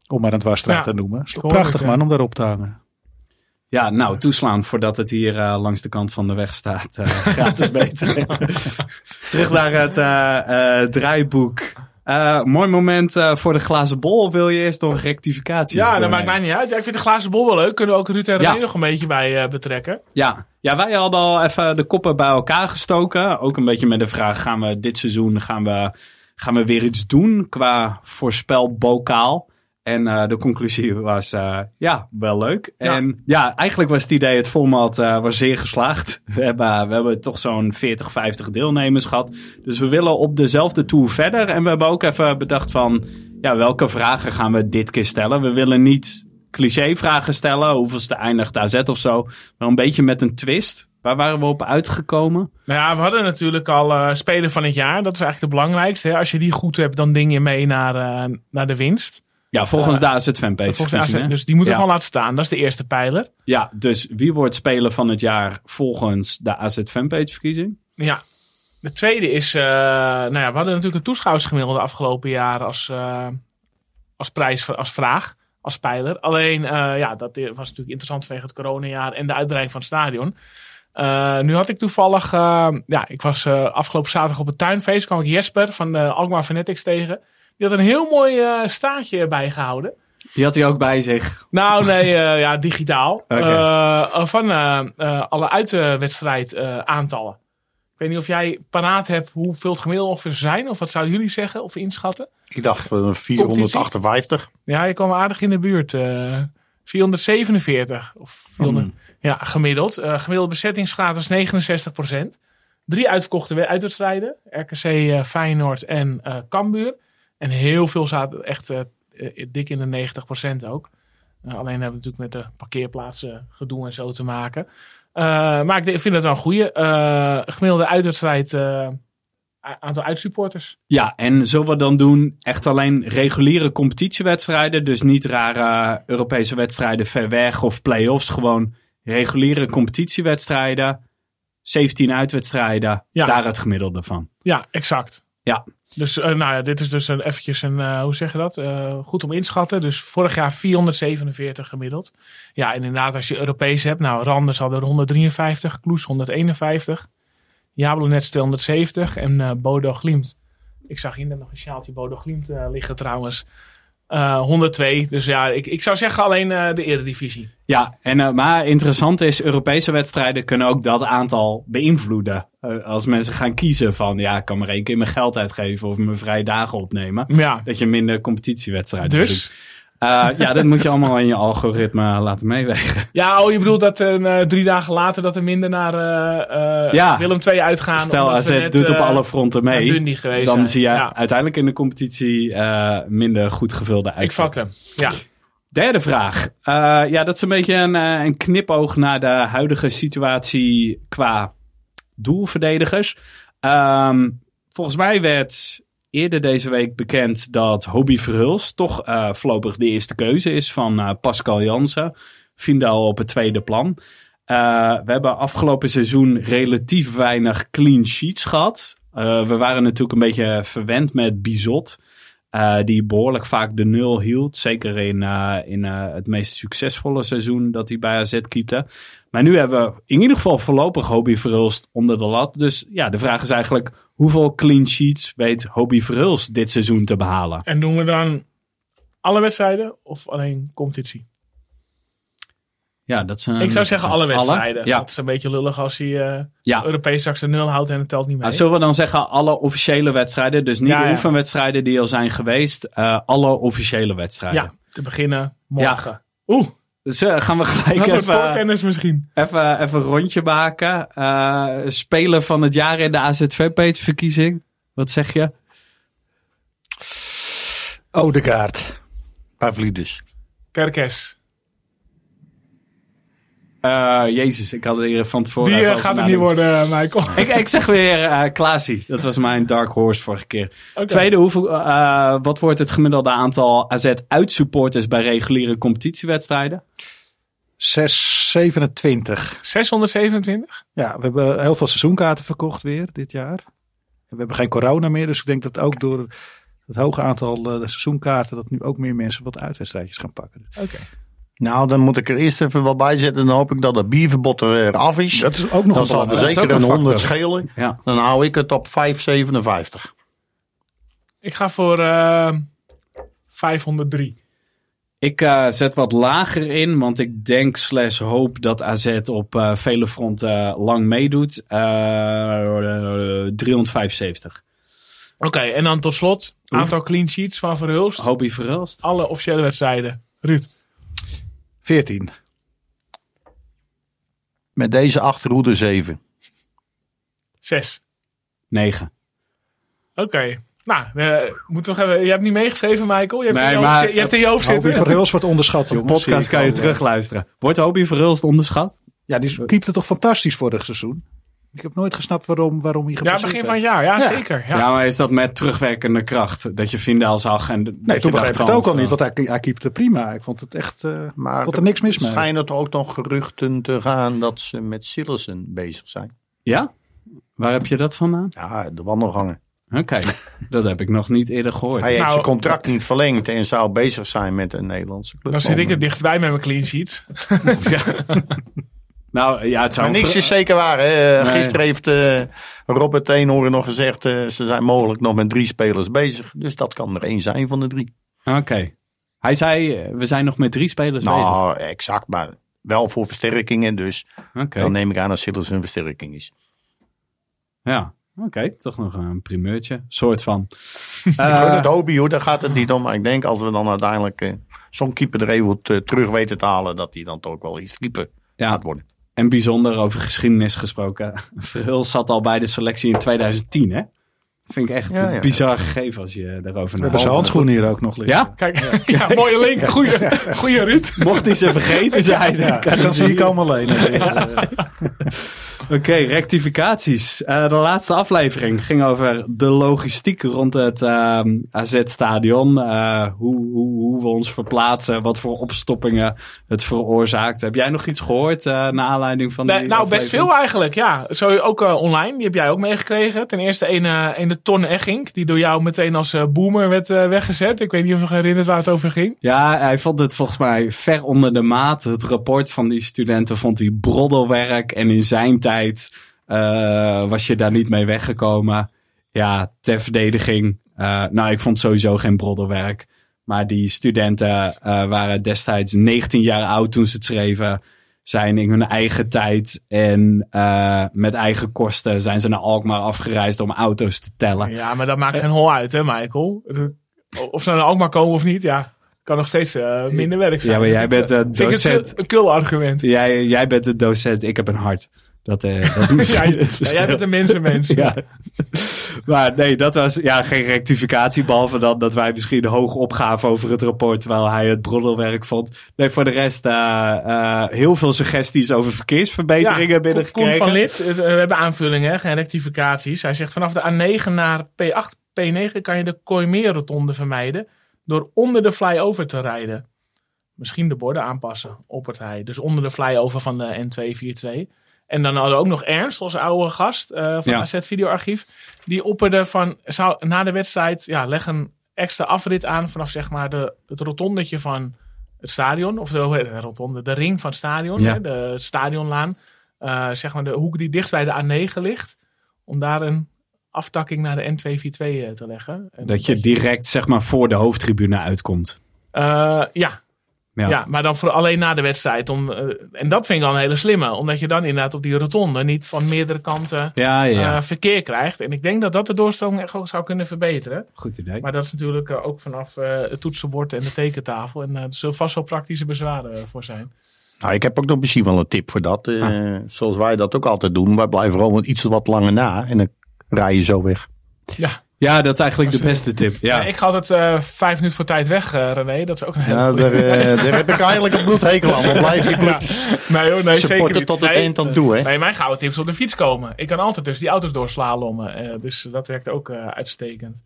Om maar een dwarsstraat Ja, te noemen. Prachtig man om daarop te hangen. Ja, nou, toeslaan voordat het hier eh, langs de kant van de weg staat. eh, gratis beter. Terug naar het eh, eh, draaiboek. Eh, mooi moment eh, voor de glazen bol. Of wil je eerst nog rectificaties Ja, dat maakt mij niet uit. Ja, ik vind de glazen bol wel leuk. Kunnen we ook Ruud en Ja. René nog een beetje bij eh, betrekken? Ja. ja, wij hadden al even de koppen bij elkaar gestoken. Ook een beetje met de vraag, gaan we dit seizoen gaan we, gaan we weer iets doen qua voorspelbokaal? En eh, de conclusie was, eh, ja, wel leuk. Ja. En ja, eigenlijk was het idee, het format eh, was zeer geslaagd. We hebben, we hebben toch zo'n 40, 50 deelnemers gehad. Dus we willen op dezelfde tour verder. En we hebben ook even bedacht van, ja, welke vragen gaan we dit keer stellen? We willen niet cliché-vragen stellen, hoeveelste eindigt AZ of zo. Maar een beetje met een twist. Waar waren we op uitgekomen? Nou ja, we hadden natuurlijk al eh Speler van het jaar. Dat is eigenlijk het belangrijkste. Hè? Als je die goed hebt, dan ding je mee naar, naar de winst. Ja, volgens fanpage. Volgens de AZ, verkiezingen. dus die moeten we Ja. gewoon laten staan. Dat is de eerste pijler. Ja, dus wie wordt speler van het jaar volgens de AZ fanpage verkiezing? Ja. De tweede is, eh, nou ja, we hadden natuurlijk een toeschouwersgemiddelde afgelopen jaar als, eh, als prijs, als vraag, als pijler. Alleen, eh, ja, dat was natuurlijk interessant vanwege het coronajaar en de uitbreiding van het stadion. Eh, nu had ik toevallig, eh, ja, ik was eh, afgelopen zaterdag op het tuinfeest, kwam ik Jesper van de Alkmaar Fanatics tegen. Die had een heel mooi eh, staartje bijgehouden. Die had hij ook bij zich. Nou, nee, eh, ja, digitaal. Eh, van alle uitwedstrijd eh, aantallen. Ik weet niet of jij paraat hebt hoeveel het gemiddeld ongeveer zijn. Of wat zouden jullie zeggen of inschatten? Ik dacht eh, 458. Ja, je kwam aardig in de buurt. eh 447. Of 400, Ja, gemiddeld. Eh gemiddelde bezettingsgraad was 69% Drie uitverkochte we- uitwedstrijden. RKC, Feyenoord en eh Cambuur. En heel veel zaten echt eh, eh, dik in de 90% ook. Eh, alleen hebben we natuurlijk met de parkeerplaatsen gedoe en zo te maken. Maar ik vind dat wel een goede. gemiddelde uitwedstrijd aantal uitsupporters. Ja, en zullen we dan doen echt alleen reguliere competitiewedstrijden? Dus niet rare Europese wedstrijden ver weg of play-offs. Gewoon reguliere competitiewedstrijden. 17 uitwedstrijden. Ja. Daar het gemiddelde van. Ja, exact. Ja. Dus eh, nou ja, dit is dus een, eventjes een, eh, hoe zeg je dat? Eh, goed om inschatten. Dus vorig jaar 447 gemiddeld. Ja, inderdaad, als je Europees hebt, nou, Randers hadden er 153, Kloes 151, Jablonets 270 en Bodo Glimt. Ik zag hier net nog een sjaaltje Bodo Glimt liggen trouwens. Eh 102. Dus ja, ik, ik zou zeggen alleen eh, de Eredivisie. Ja, en, eh, maar interessant is, Europese wedstrijden kunnen ook dat aantal beïnvloeden. Eh, als mensen gaan kiezen van, ja, ik kan maar één keer mijn geld uitgeven of mijn vrije dagen opnemen. Ja, Dat je minder competitiewedstrijden doet. Eh, ja, dat moet je allemaal in je algoritme laten meewegen. Ja, oh, je bedoelt dat eh, drie dagen later dat er minder naar eh, Ja. Willem II uitgaan. Stel, AZ we net, doet op alle fronten mee. Geweest Dan zie je Ja, uiteindelijk in de competitie minder goed gevulde ik uitvakken. vat hem. Ja. Derde vraag. Ja, dat is een beetje een, een knipoog naar de huidige situatie qua doelverdedigers. Ehm, volgens mij werd eerder deze week bekend dat Hobby Verhulst toch eh, voorlopig de eerste keuze is van eh, Pascal Jansen. Vindal op het tweede plan. Eh, we hebben afgelopen seizoen relatief weinig clean sheets gehad. Eh, we waren natuurlijk een beetje verwend met Bizot. Eh, die behoorlijk vaak de nul hield. Zeker in, eh, in eh, het meest succesvolle seizoen dat hij bij AZ keepte. Maar nu hebben we in ieder geval voorlopig Hobby Verhulst onder de lat. Dus ja, de vraag is eigenlijk... hoeveel clean sheets weet Hobby Verhulst dit seizoen te behalen? En doen we dan alle wedstrijden of alleen competitie? Ja, dat een- ik zou zeggen alle wedstrijden. Ja. Dat is een beetje lullig als hij eh Ja. Europees straks een nul houdt en het telt niet mee. Nou, zullen we dan zeggen alle officiële wedstrijden? Dus niet Ja, de ja. oefenwedstrijden die al zijn geweest. eh, alle officiële wedstrijden. ja, te beginnen morgen. Oeh, Dus gaan we gelijk dat wordt even, voorkennis misschien. even, even een rondje maken. Eh speler van het jaar in de AZV-verkiezing. Wat zeg je? Odegaard. Pavlidis. Kerkes. Eh, Jezus, ik had er hier van tevoren Die eh, gaat het niet worden, Michael. Ik, ik zeg weer eh Klaasie. Dat was mijn dark horse vorige keer. Tweede, hoeveel, eh, wat wordt het gemiddelde aantal AZ-uitsupporters bij reguliere competitiewedstrijden? 627. 627? Ja, we hebben heel veel seizoenkaarten verkocht weer dit jaar. We hebben geen corona meer, dus ik denk dat ook door het hoge aantal eh, seizoenkaarten... dat nu ook meer mensen wat uitwedstrijdjes gaan pakken. Dus Oké. Nou, dan moet ik er eerst even wel bij zetten. Dan hoop ik dat het bierverbod eraf is. dat is ook nog dan een zal er belangrijk. zeker een een 100 factor. schelen. Ja. Dan hou ik het op 5,57. Ik ga voor eh 503. Ik eh, zet wat lager in, want ik denk slash hoop dat AZ op eh, vele fronten lang meedoet. Eh 375. Oké, en dan tot slot aantal clean sheets van Verhulst. Hobby Verhulst. Alle officiële wedstrijden. Ruud. 14. Met deze achterhoede 7. 6. 9. Oké. Nou, eh, moet nog even, je hebt niet meegeschreven, Michael. Je hebt, Nee, in, je maar- hoofd, je hebt in je hoofd Hobby zitten. Verhulst wordt onderschat, jongens. Podcast Zie ik kan je eh. terugluisteren. Wordt Hobby Verhulst onderschat? Ja, die keepte toch fantastisch vorig seizoen. Ik heb nooit gesnapt waarom, waarom hij Ja, begin van het jaar. Ja, Ja. zeker. Ja. Ja. maar is dat met terugwerkende kracht? Dat je vinden al zag en... dat Nee, toen dacht begreep ik het ook al niet, want hij, hij keepte prima. Ik vond het echt, eh Maar vond er niks mis mee. schijnen er ook nog geruchten te gaan dat ze met Sillessen bezig zijn. Ja? Waar heb je dat vandaan? Ja, de wandelgangen. Oké, dat heb ik nog niet eerder gehoord. Hij heeft Nou, zijn contract niet verlengd en zou bezig zijn met een Nederlandse club. Dan zit ik er dichtbij met mijn clean sheets. Nou, Nou ja, het zou... Maar niks is zeker waar. Hè. Nee. Gisteren heeft eh, Robert Teenhoorn nog gezegd, eh, ze zijn mogelijk nog met drie spelers bezig. Dus dat kan er één zijn van de drie. Oké. Hij zei, eh, we zijn nog met drie spelers bezig. Nou, exact, maar wel voor versterkingen. Dus dan neem ik aan dat Sidders een versterking is. Ja, oké. Toch nog een primeurtje. Soort van. ik gun het joh, daar gaat het niet om. Maar ik denk als we dan uiteindelijk eh, zo'n keeper er even terug weten te halen, dat hij dan toch wel iets keeper Ja. gaat worden. En bijzonder over geschiedenis gesproken. Verhul zat al bij de selectie in 2010, hè? Vind ik echt Ja, bizar gegeven als je daarover We hebben zijn handschoenen hier ook nog liggen. Ja? Kijk, ja, mooie link. Goeie, goeie Ruud. Mocht hij ze vergeten zijn, Ja, dan kan hier hier- komen lenen. Eh, Oké, rectificaties. Eh, de laatste aflevering ging over de logistiek rond het ehm, AZ-stadion. Eh, hoe, hoe, hoe we ons verplaatsen, wat voor opstoppingen het veroorzaakt. Heb jij nog iets gehoord eh naar aanleiding van die nou, best veel eigenlijk, ja. Zo ook online, die heb jij ook meegekregen. Ten eerste een, eh, een de Ton Egging, die door jou meteen als eh, boomer werd eh, weggezet. Ik weet niet of je nog herinnert waar het over ging. Ja, hij vond het volgens mij ver onder de maat. Het rapport van die studenten vond hij broddelwerk. En in zijn tijd eh, was je daar niet mee weggekomen. Ja, ter verdediging. nou, ik vond sowieso geen broddelwerk. Maar die studenten waren destijds 19 jaar oud toen ze het schreven. Zijn in hun eigen tijd en eh, met eigen kosten zijn ze naar Alkmaar afgereisd om auto's te tellen. Ja, maar dat maakt geen hol uit, hè, Michael. Of ze nou ook maar komen of niet, ja. Kan nog steeds eh, minder werk zijn. Ja, maar jij bent, eh, het docent. een kul argument. Jij, jij bent de docent, ik heb een hart. Dat, eh, dat is misschien Ja, het ja, verschil. jij bent een mensenmens. Ja. Maar nee, dat was ja, geen rectificatie. Behalve dan dat wij misschien hoog opgaven over het rapport. Terwijl hij het broddelwerk vond. Nee, voor de rest eh, eh, heel veel suggesties over verkeersverbeteringen Koen binnengekregen. van Lid, we hebben aanvullingen, geen rectificaties. Hij zegt vanaf de A9 naar P8, P9 kan je de Kooimeerrotonde vermijden door onder de flyover te rijden. Misschien de borden aanpassen, oppert hij. Dus onder de flyover van de N242. En dan hadden we ook nog Ernst, onze oude gast eh, van Ja. AZ Videoarchief. Die opperde van, zou, na de wedstrijd, ja, leg een extra afrit aan vanaf zeg maar de, het rotondetje van het stadion. Of de, de rotonde, de ring van het stadion, Ja. hè, de stadionlaan. Eh, zeg maar de hoek die dicht bij de A9 ligt. Om daar een aftakking naar de N242 eh, te leggen. En Dat je direct zeg maar voor de hoofdtribune uitkomt. Ja, Ja. ja. maar dan voor alleen na de wedstrijd. Om, eh, en dat vind ik al een hele slimme. Omdat je dan inderdaad op die rotonde niet van meerdere kanten Ja, ja, ja. eh, verkeer krijgt. En ik denk dat dat de doorstroming echt ook zou kunnen verbeteren. Goed idee. Maar dat is natuurlijk eh, ook vanaf eh, het toetsenbord en de tekentafel. En eh, er zullen vast wel praktische bezwaren voor zijn. Nou, ik heb ook nog misschien wel een tip voor dat. eh, Ah. Zoals wij dat ook altijd doen. Wij blijven gewoon iets wat langer na. En dan rij je zo weg. Ja, Ja, dat is eigenlijk de beste tip. Ja. ik ga altijd eh, vijf minuten voor tijd weg, eh, René. Dat is ook een hele Ja, goede- daar, eh, daar heb ik eigenlijk een bloedhekel aan. Dan blijf je club Nee hoor, nee, zeker supporten niet. tot het Nee. eind aan toe. Hè? Nee, mijn gouden tip is op de fiets komen. Ik kan altijd dus die auto's doorslalommen. eh dus dat werkt ook eh, uitstekend.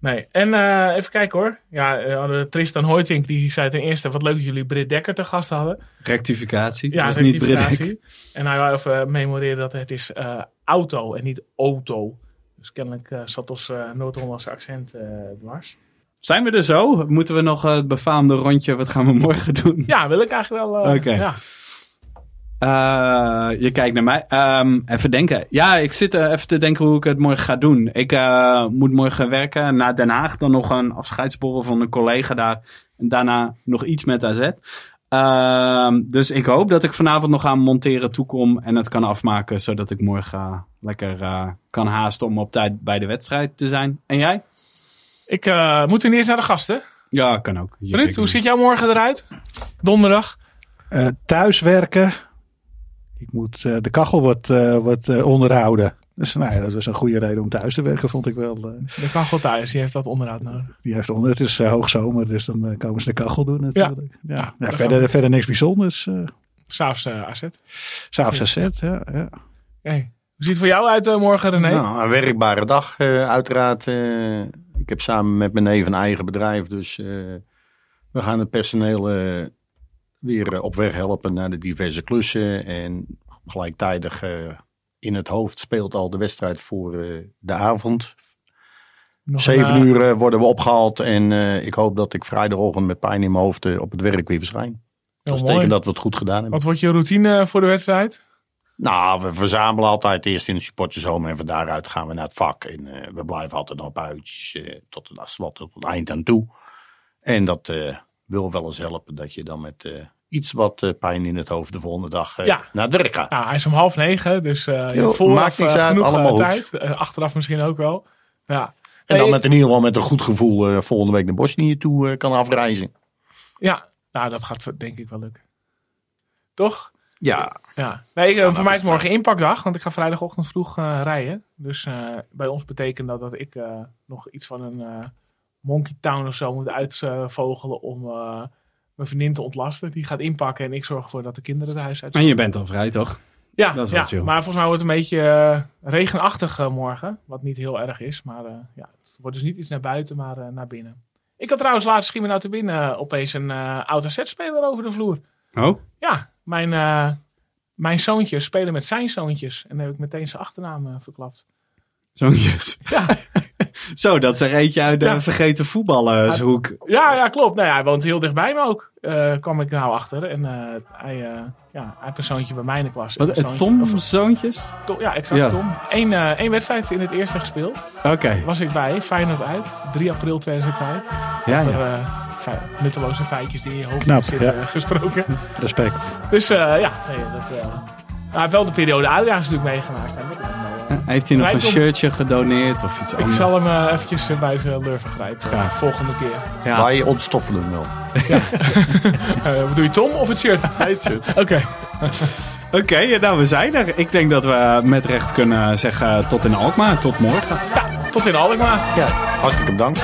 Nee, en eh, even kijken hoor. Ja, eh, Tristan Hoytink, die zei ten eerste... wat leuk dat jullie Britt Dekker te gast hadden. Rectificatie. Ja, dat is niet rectificatie. En hij wou even memoreren dat het is eh, auto en niet auto. Dus kennelijk eh, zat ons eh Noord-Hollandse accent eh, dwars. Zijn we er zo? Moeten we nog het befaamde rondje, wat gaan we morgen doen? Ja, wil ik eigenlijk wel. Oké. ja. Je kijkt naar mij. Ehm, even denken. Ja, ik zit even te denken hoe ik het morgen ga doen. Ik moet morgen werken naar Den Haag. Dan nog een afscheidsborrel van een collega daar. En daarna nog iets met AZ. Ehm, dus ik hoop dat ik vanavond nog aan monteren toekom. En het kan afmaken. Zodat ik morgen eh, lekker eh, kan haasten om op tijd bij de wedstrijd te zijn. En jij? Ik eh, moet nu eerst naar de gasten. Ja, kan ook. Ruud, hoe ziet jouw morgen eruit? Donderdag. eh, thuiswerken. Ik moet, eh, de kachel wordt, eh, wordt onderhouden. Dus nou ja, dat was een goede reden om thuis te werken, vond ik wel. eh. De kachel thuis, die heeft dat onderhoud nodig. die heeft onder, het is eh, hoogzomer, dus dan eh, komen ze de kachel doen natuurlijk. Ja. Ja, verder, verder niks bijzonders. eh S'avonds eh AZ. S'avonds AZ, ja, ja. Hey. Hoe ziet het voor jou uit morgen, René? Nou, een werkbare dag eh, uiteraard. ik heb samen met mijn neef een eigen bedrijf. Dus eh, we gaan het personeel eh, weer op weg helpen naar de diverse klussen. En gelijktijdig eh, in het hoofd speelt al de wedstrijd voor eh, de avond. Nog Zeven een, uur eh, worden we opgehaald. En eh, ik hoop dat ik vrijdagochtend met pijn in mijn hoofd op het werk weer verschijn. Dat betekent dat we het goed gedaan hebben. Wat wordt je routine voor de wedstrijd? Nou, we verzamelen altijd eerst in de supporterzomer en van daaruit gaan we naar het vak. En we blijven altijd nog op uitjes eh, tot, het, tot het eind aan toe. En dat wil wel eens helpen dat je dan met iets wat eh, pijn in het hoofd de volgende dag eh, Ja. naar gaat. Nou, hij is om half negen, dus eh je Jo, vooraf maakt niks uit, genoeg tijd. Achteraf misschien ook wel. Ja, En dan met in ieder geval met een goed gevoel eh, volgende week naar Bosnië toe eh, kan afreizen. ja. nou dat gaat denk ik wel lukken. Toch? Ja, Ja. Nee, voor mij is morgen inpakdag, want ik ga vrijdagochtend vroeg eh, rijden. Dus eh, bij ons betekent dat dat ik eh, nog iets van een eh, Monkey Town of zo moet uitvogelen om eh, mijn vriendin te ontlasten. Die gaat inpakken en ik zorg ervoor dat de kinderen het huis uit En je bent al vrij, toch? Ja, Dat is ja chill. maar volgens mij wordt het een beetje eh, regenachtig eh, morgen. Wat niet heel erg is. Maar eh, ja, het wordt dus niet iets naar buiten, maar naar binnen. Ik had trouwens laatst schiet me nou te binnen opeens een oude speler over de vloer. Oh, Ja, mijn, mijn zoontjes spelen met zijn zoontjes. En dan heb ik meteen zijn achternaam verklapt. zoontjes. Ja. Zo, dat is er eentje uit de Ja. vergeten voetballershoek. Ja, ja, klopt. Nou ja, hij woont heel dichtbij me ook. eh kwam ik nou achter. En eh, hij, eh, ja, hij heeft een zoontje bij mij in de klas. Wat, zoontje- Tom of- zoontjes? Ja, exact Ja. Tom. Eén, eh, één wedstrijd in het eerste gespeeld. Oké. was ik bij. Feyenoord uit. 3 april 2005. Ja, Over ja. eh, fe- nutteloze feitjes die in je hoofd Knap, zitten ja. gesproken. Respect. Dus eh, ja, nee, dat, eh, hij heeft wel de periode Adriaans natuurlijk meegemaakt. hè. Eh, Heeft hij nog een shirtje gedoneerd of iets Ik anders? zal hem eh, eventjes eh, bij zijn lurven grijpen. Graag. volgende keer. Ja. wij ontstoffelen hem wel. Eh, bedoel je Tom of het shirt? Oké. Oké, ja, nou we zijn er. Ik denk dat we met recht kunnen zeggen tot in Alkmaar. Tot morgen. Ja, tot in Alkmaar. Ja, hartstikke bedankt.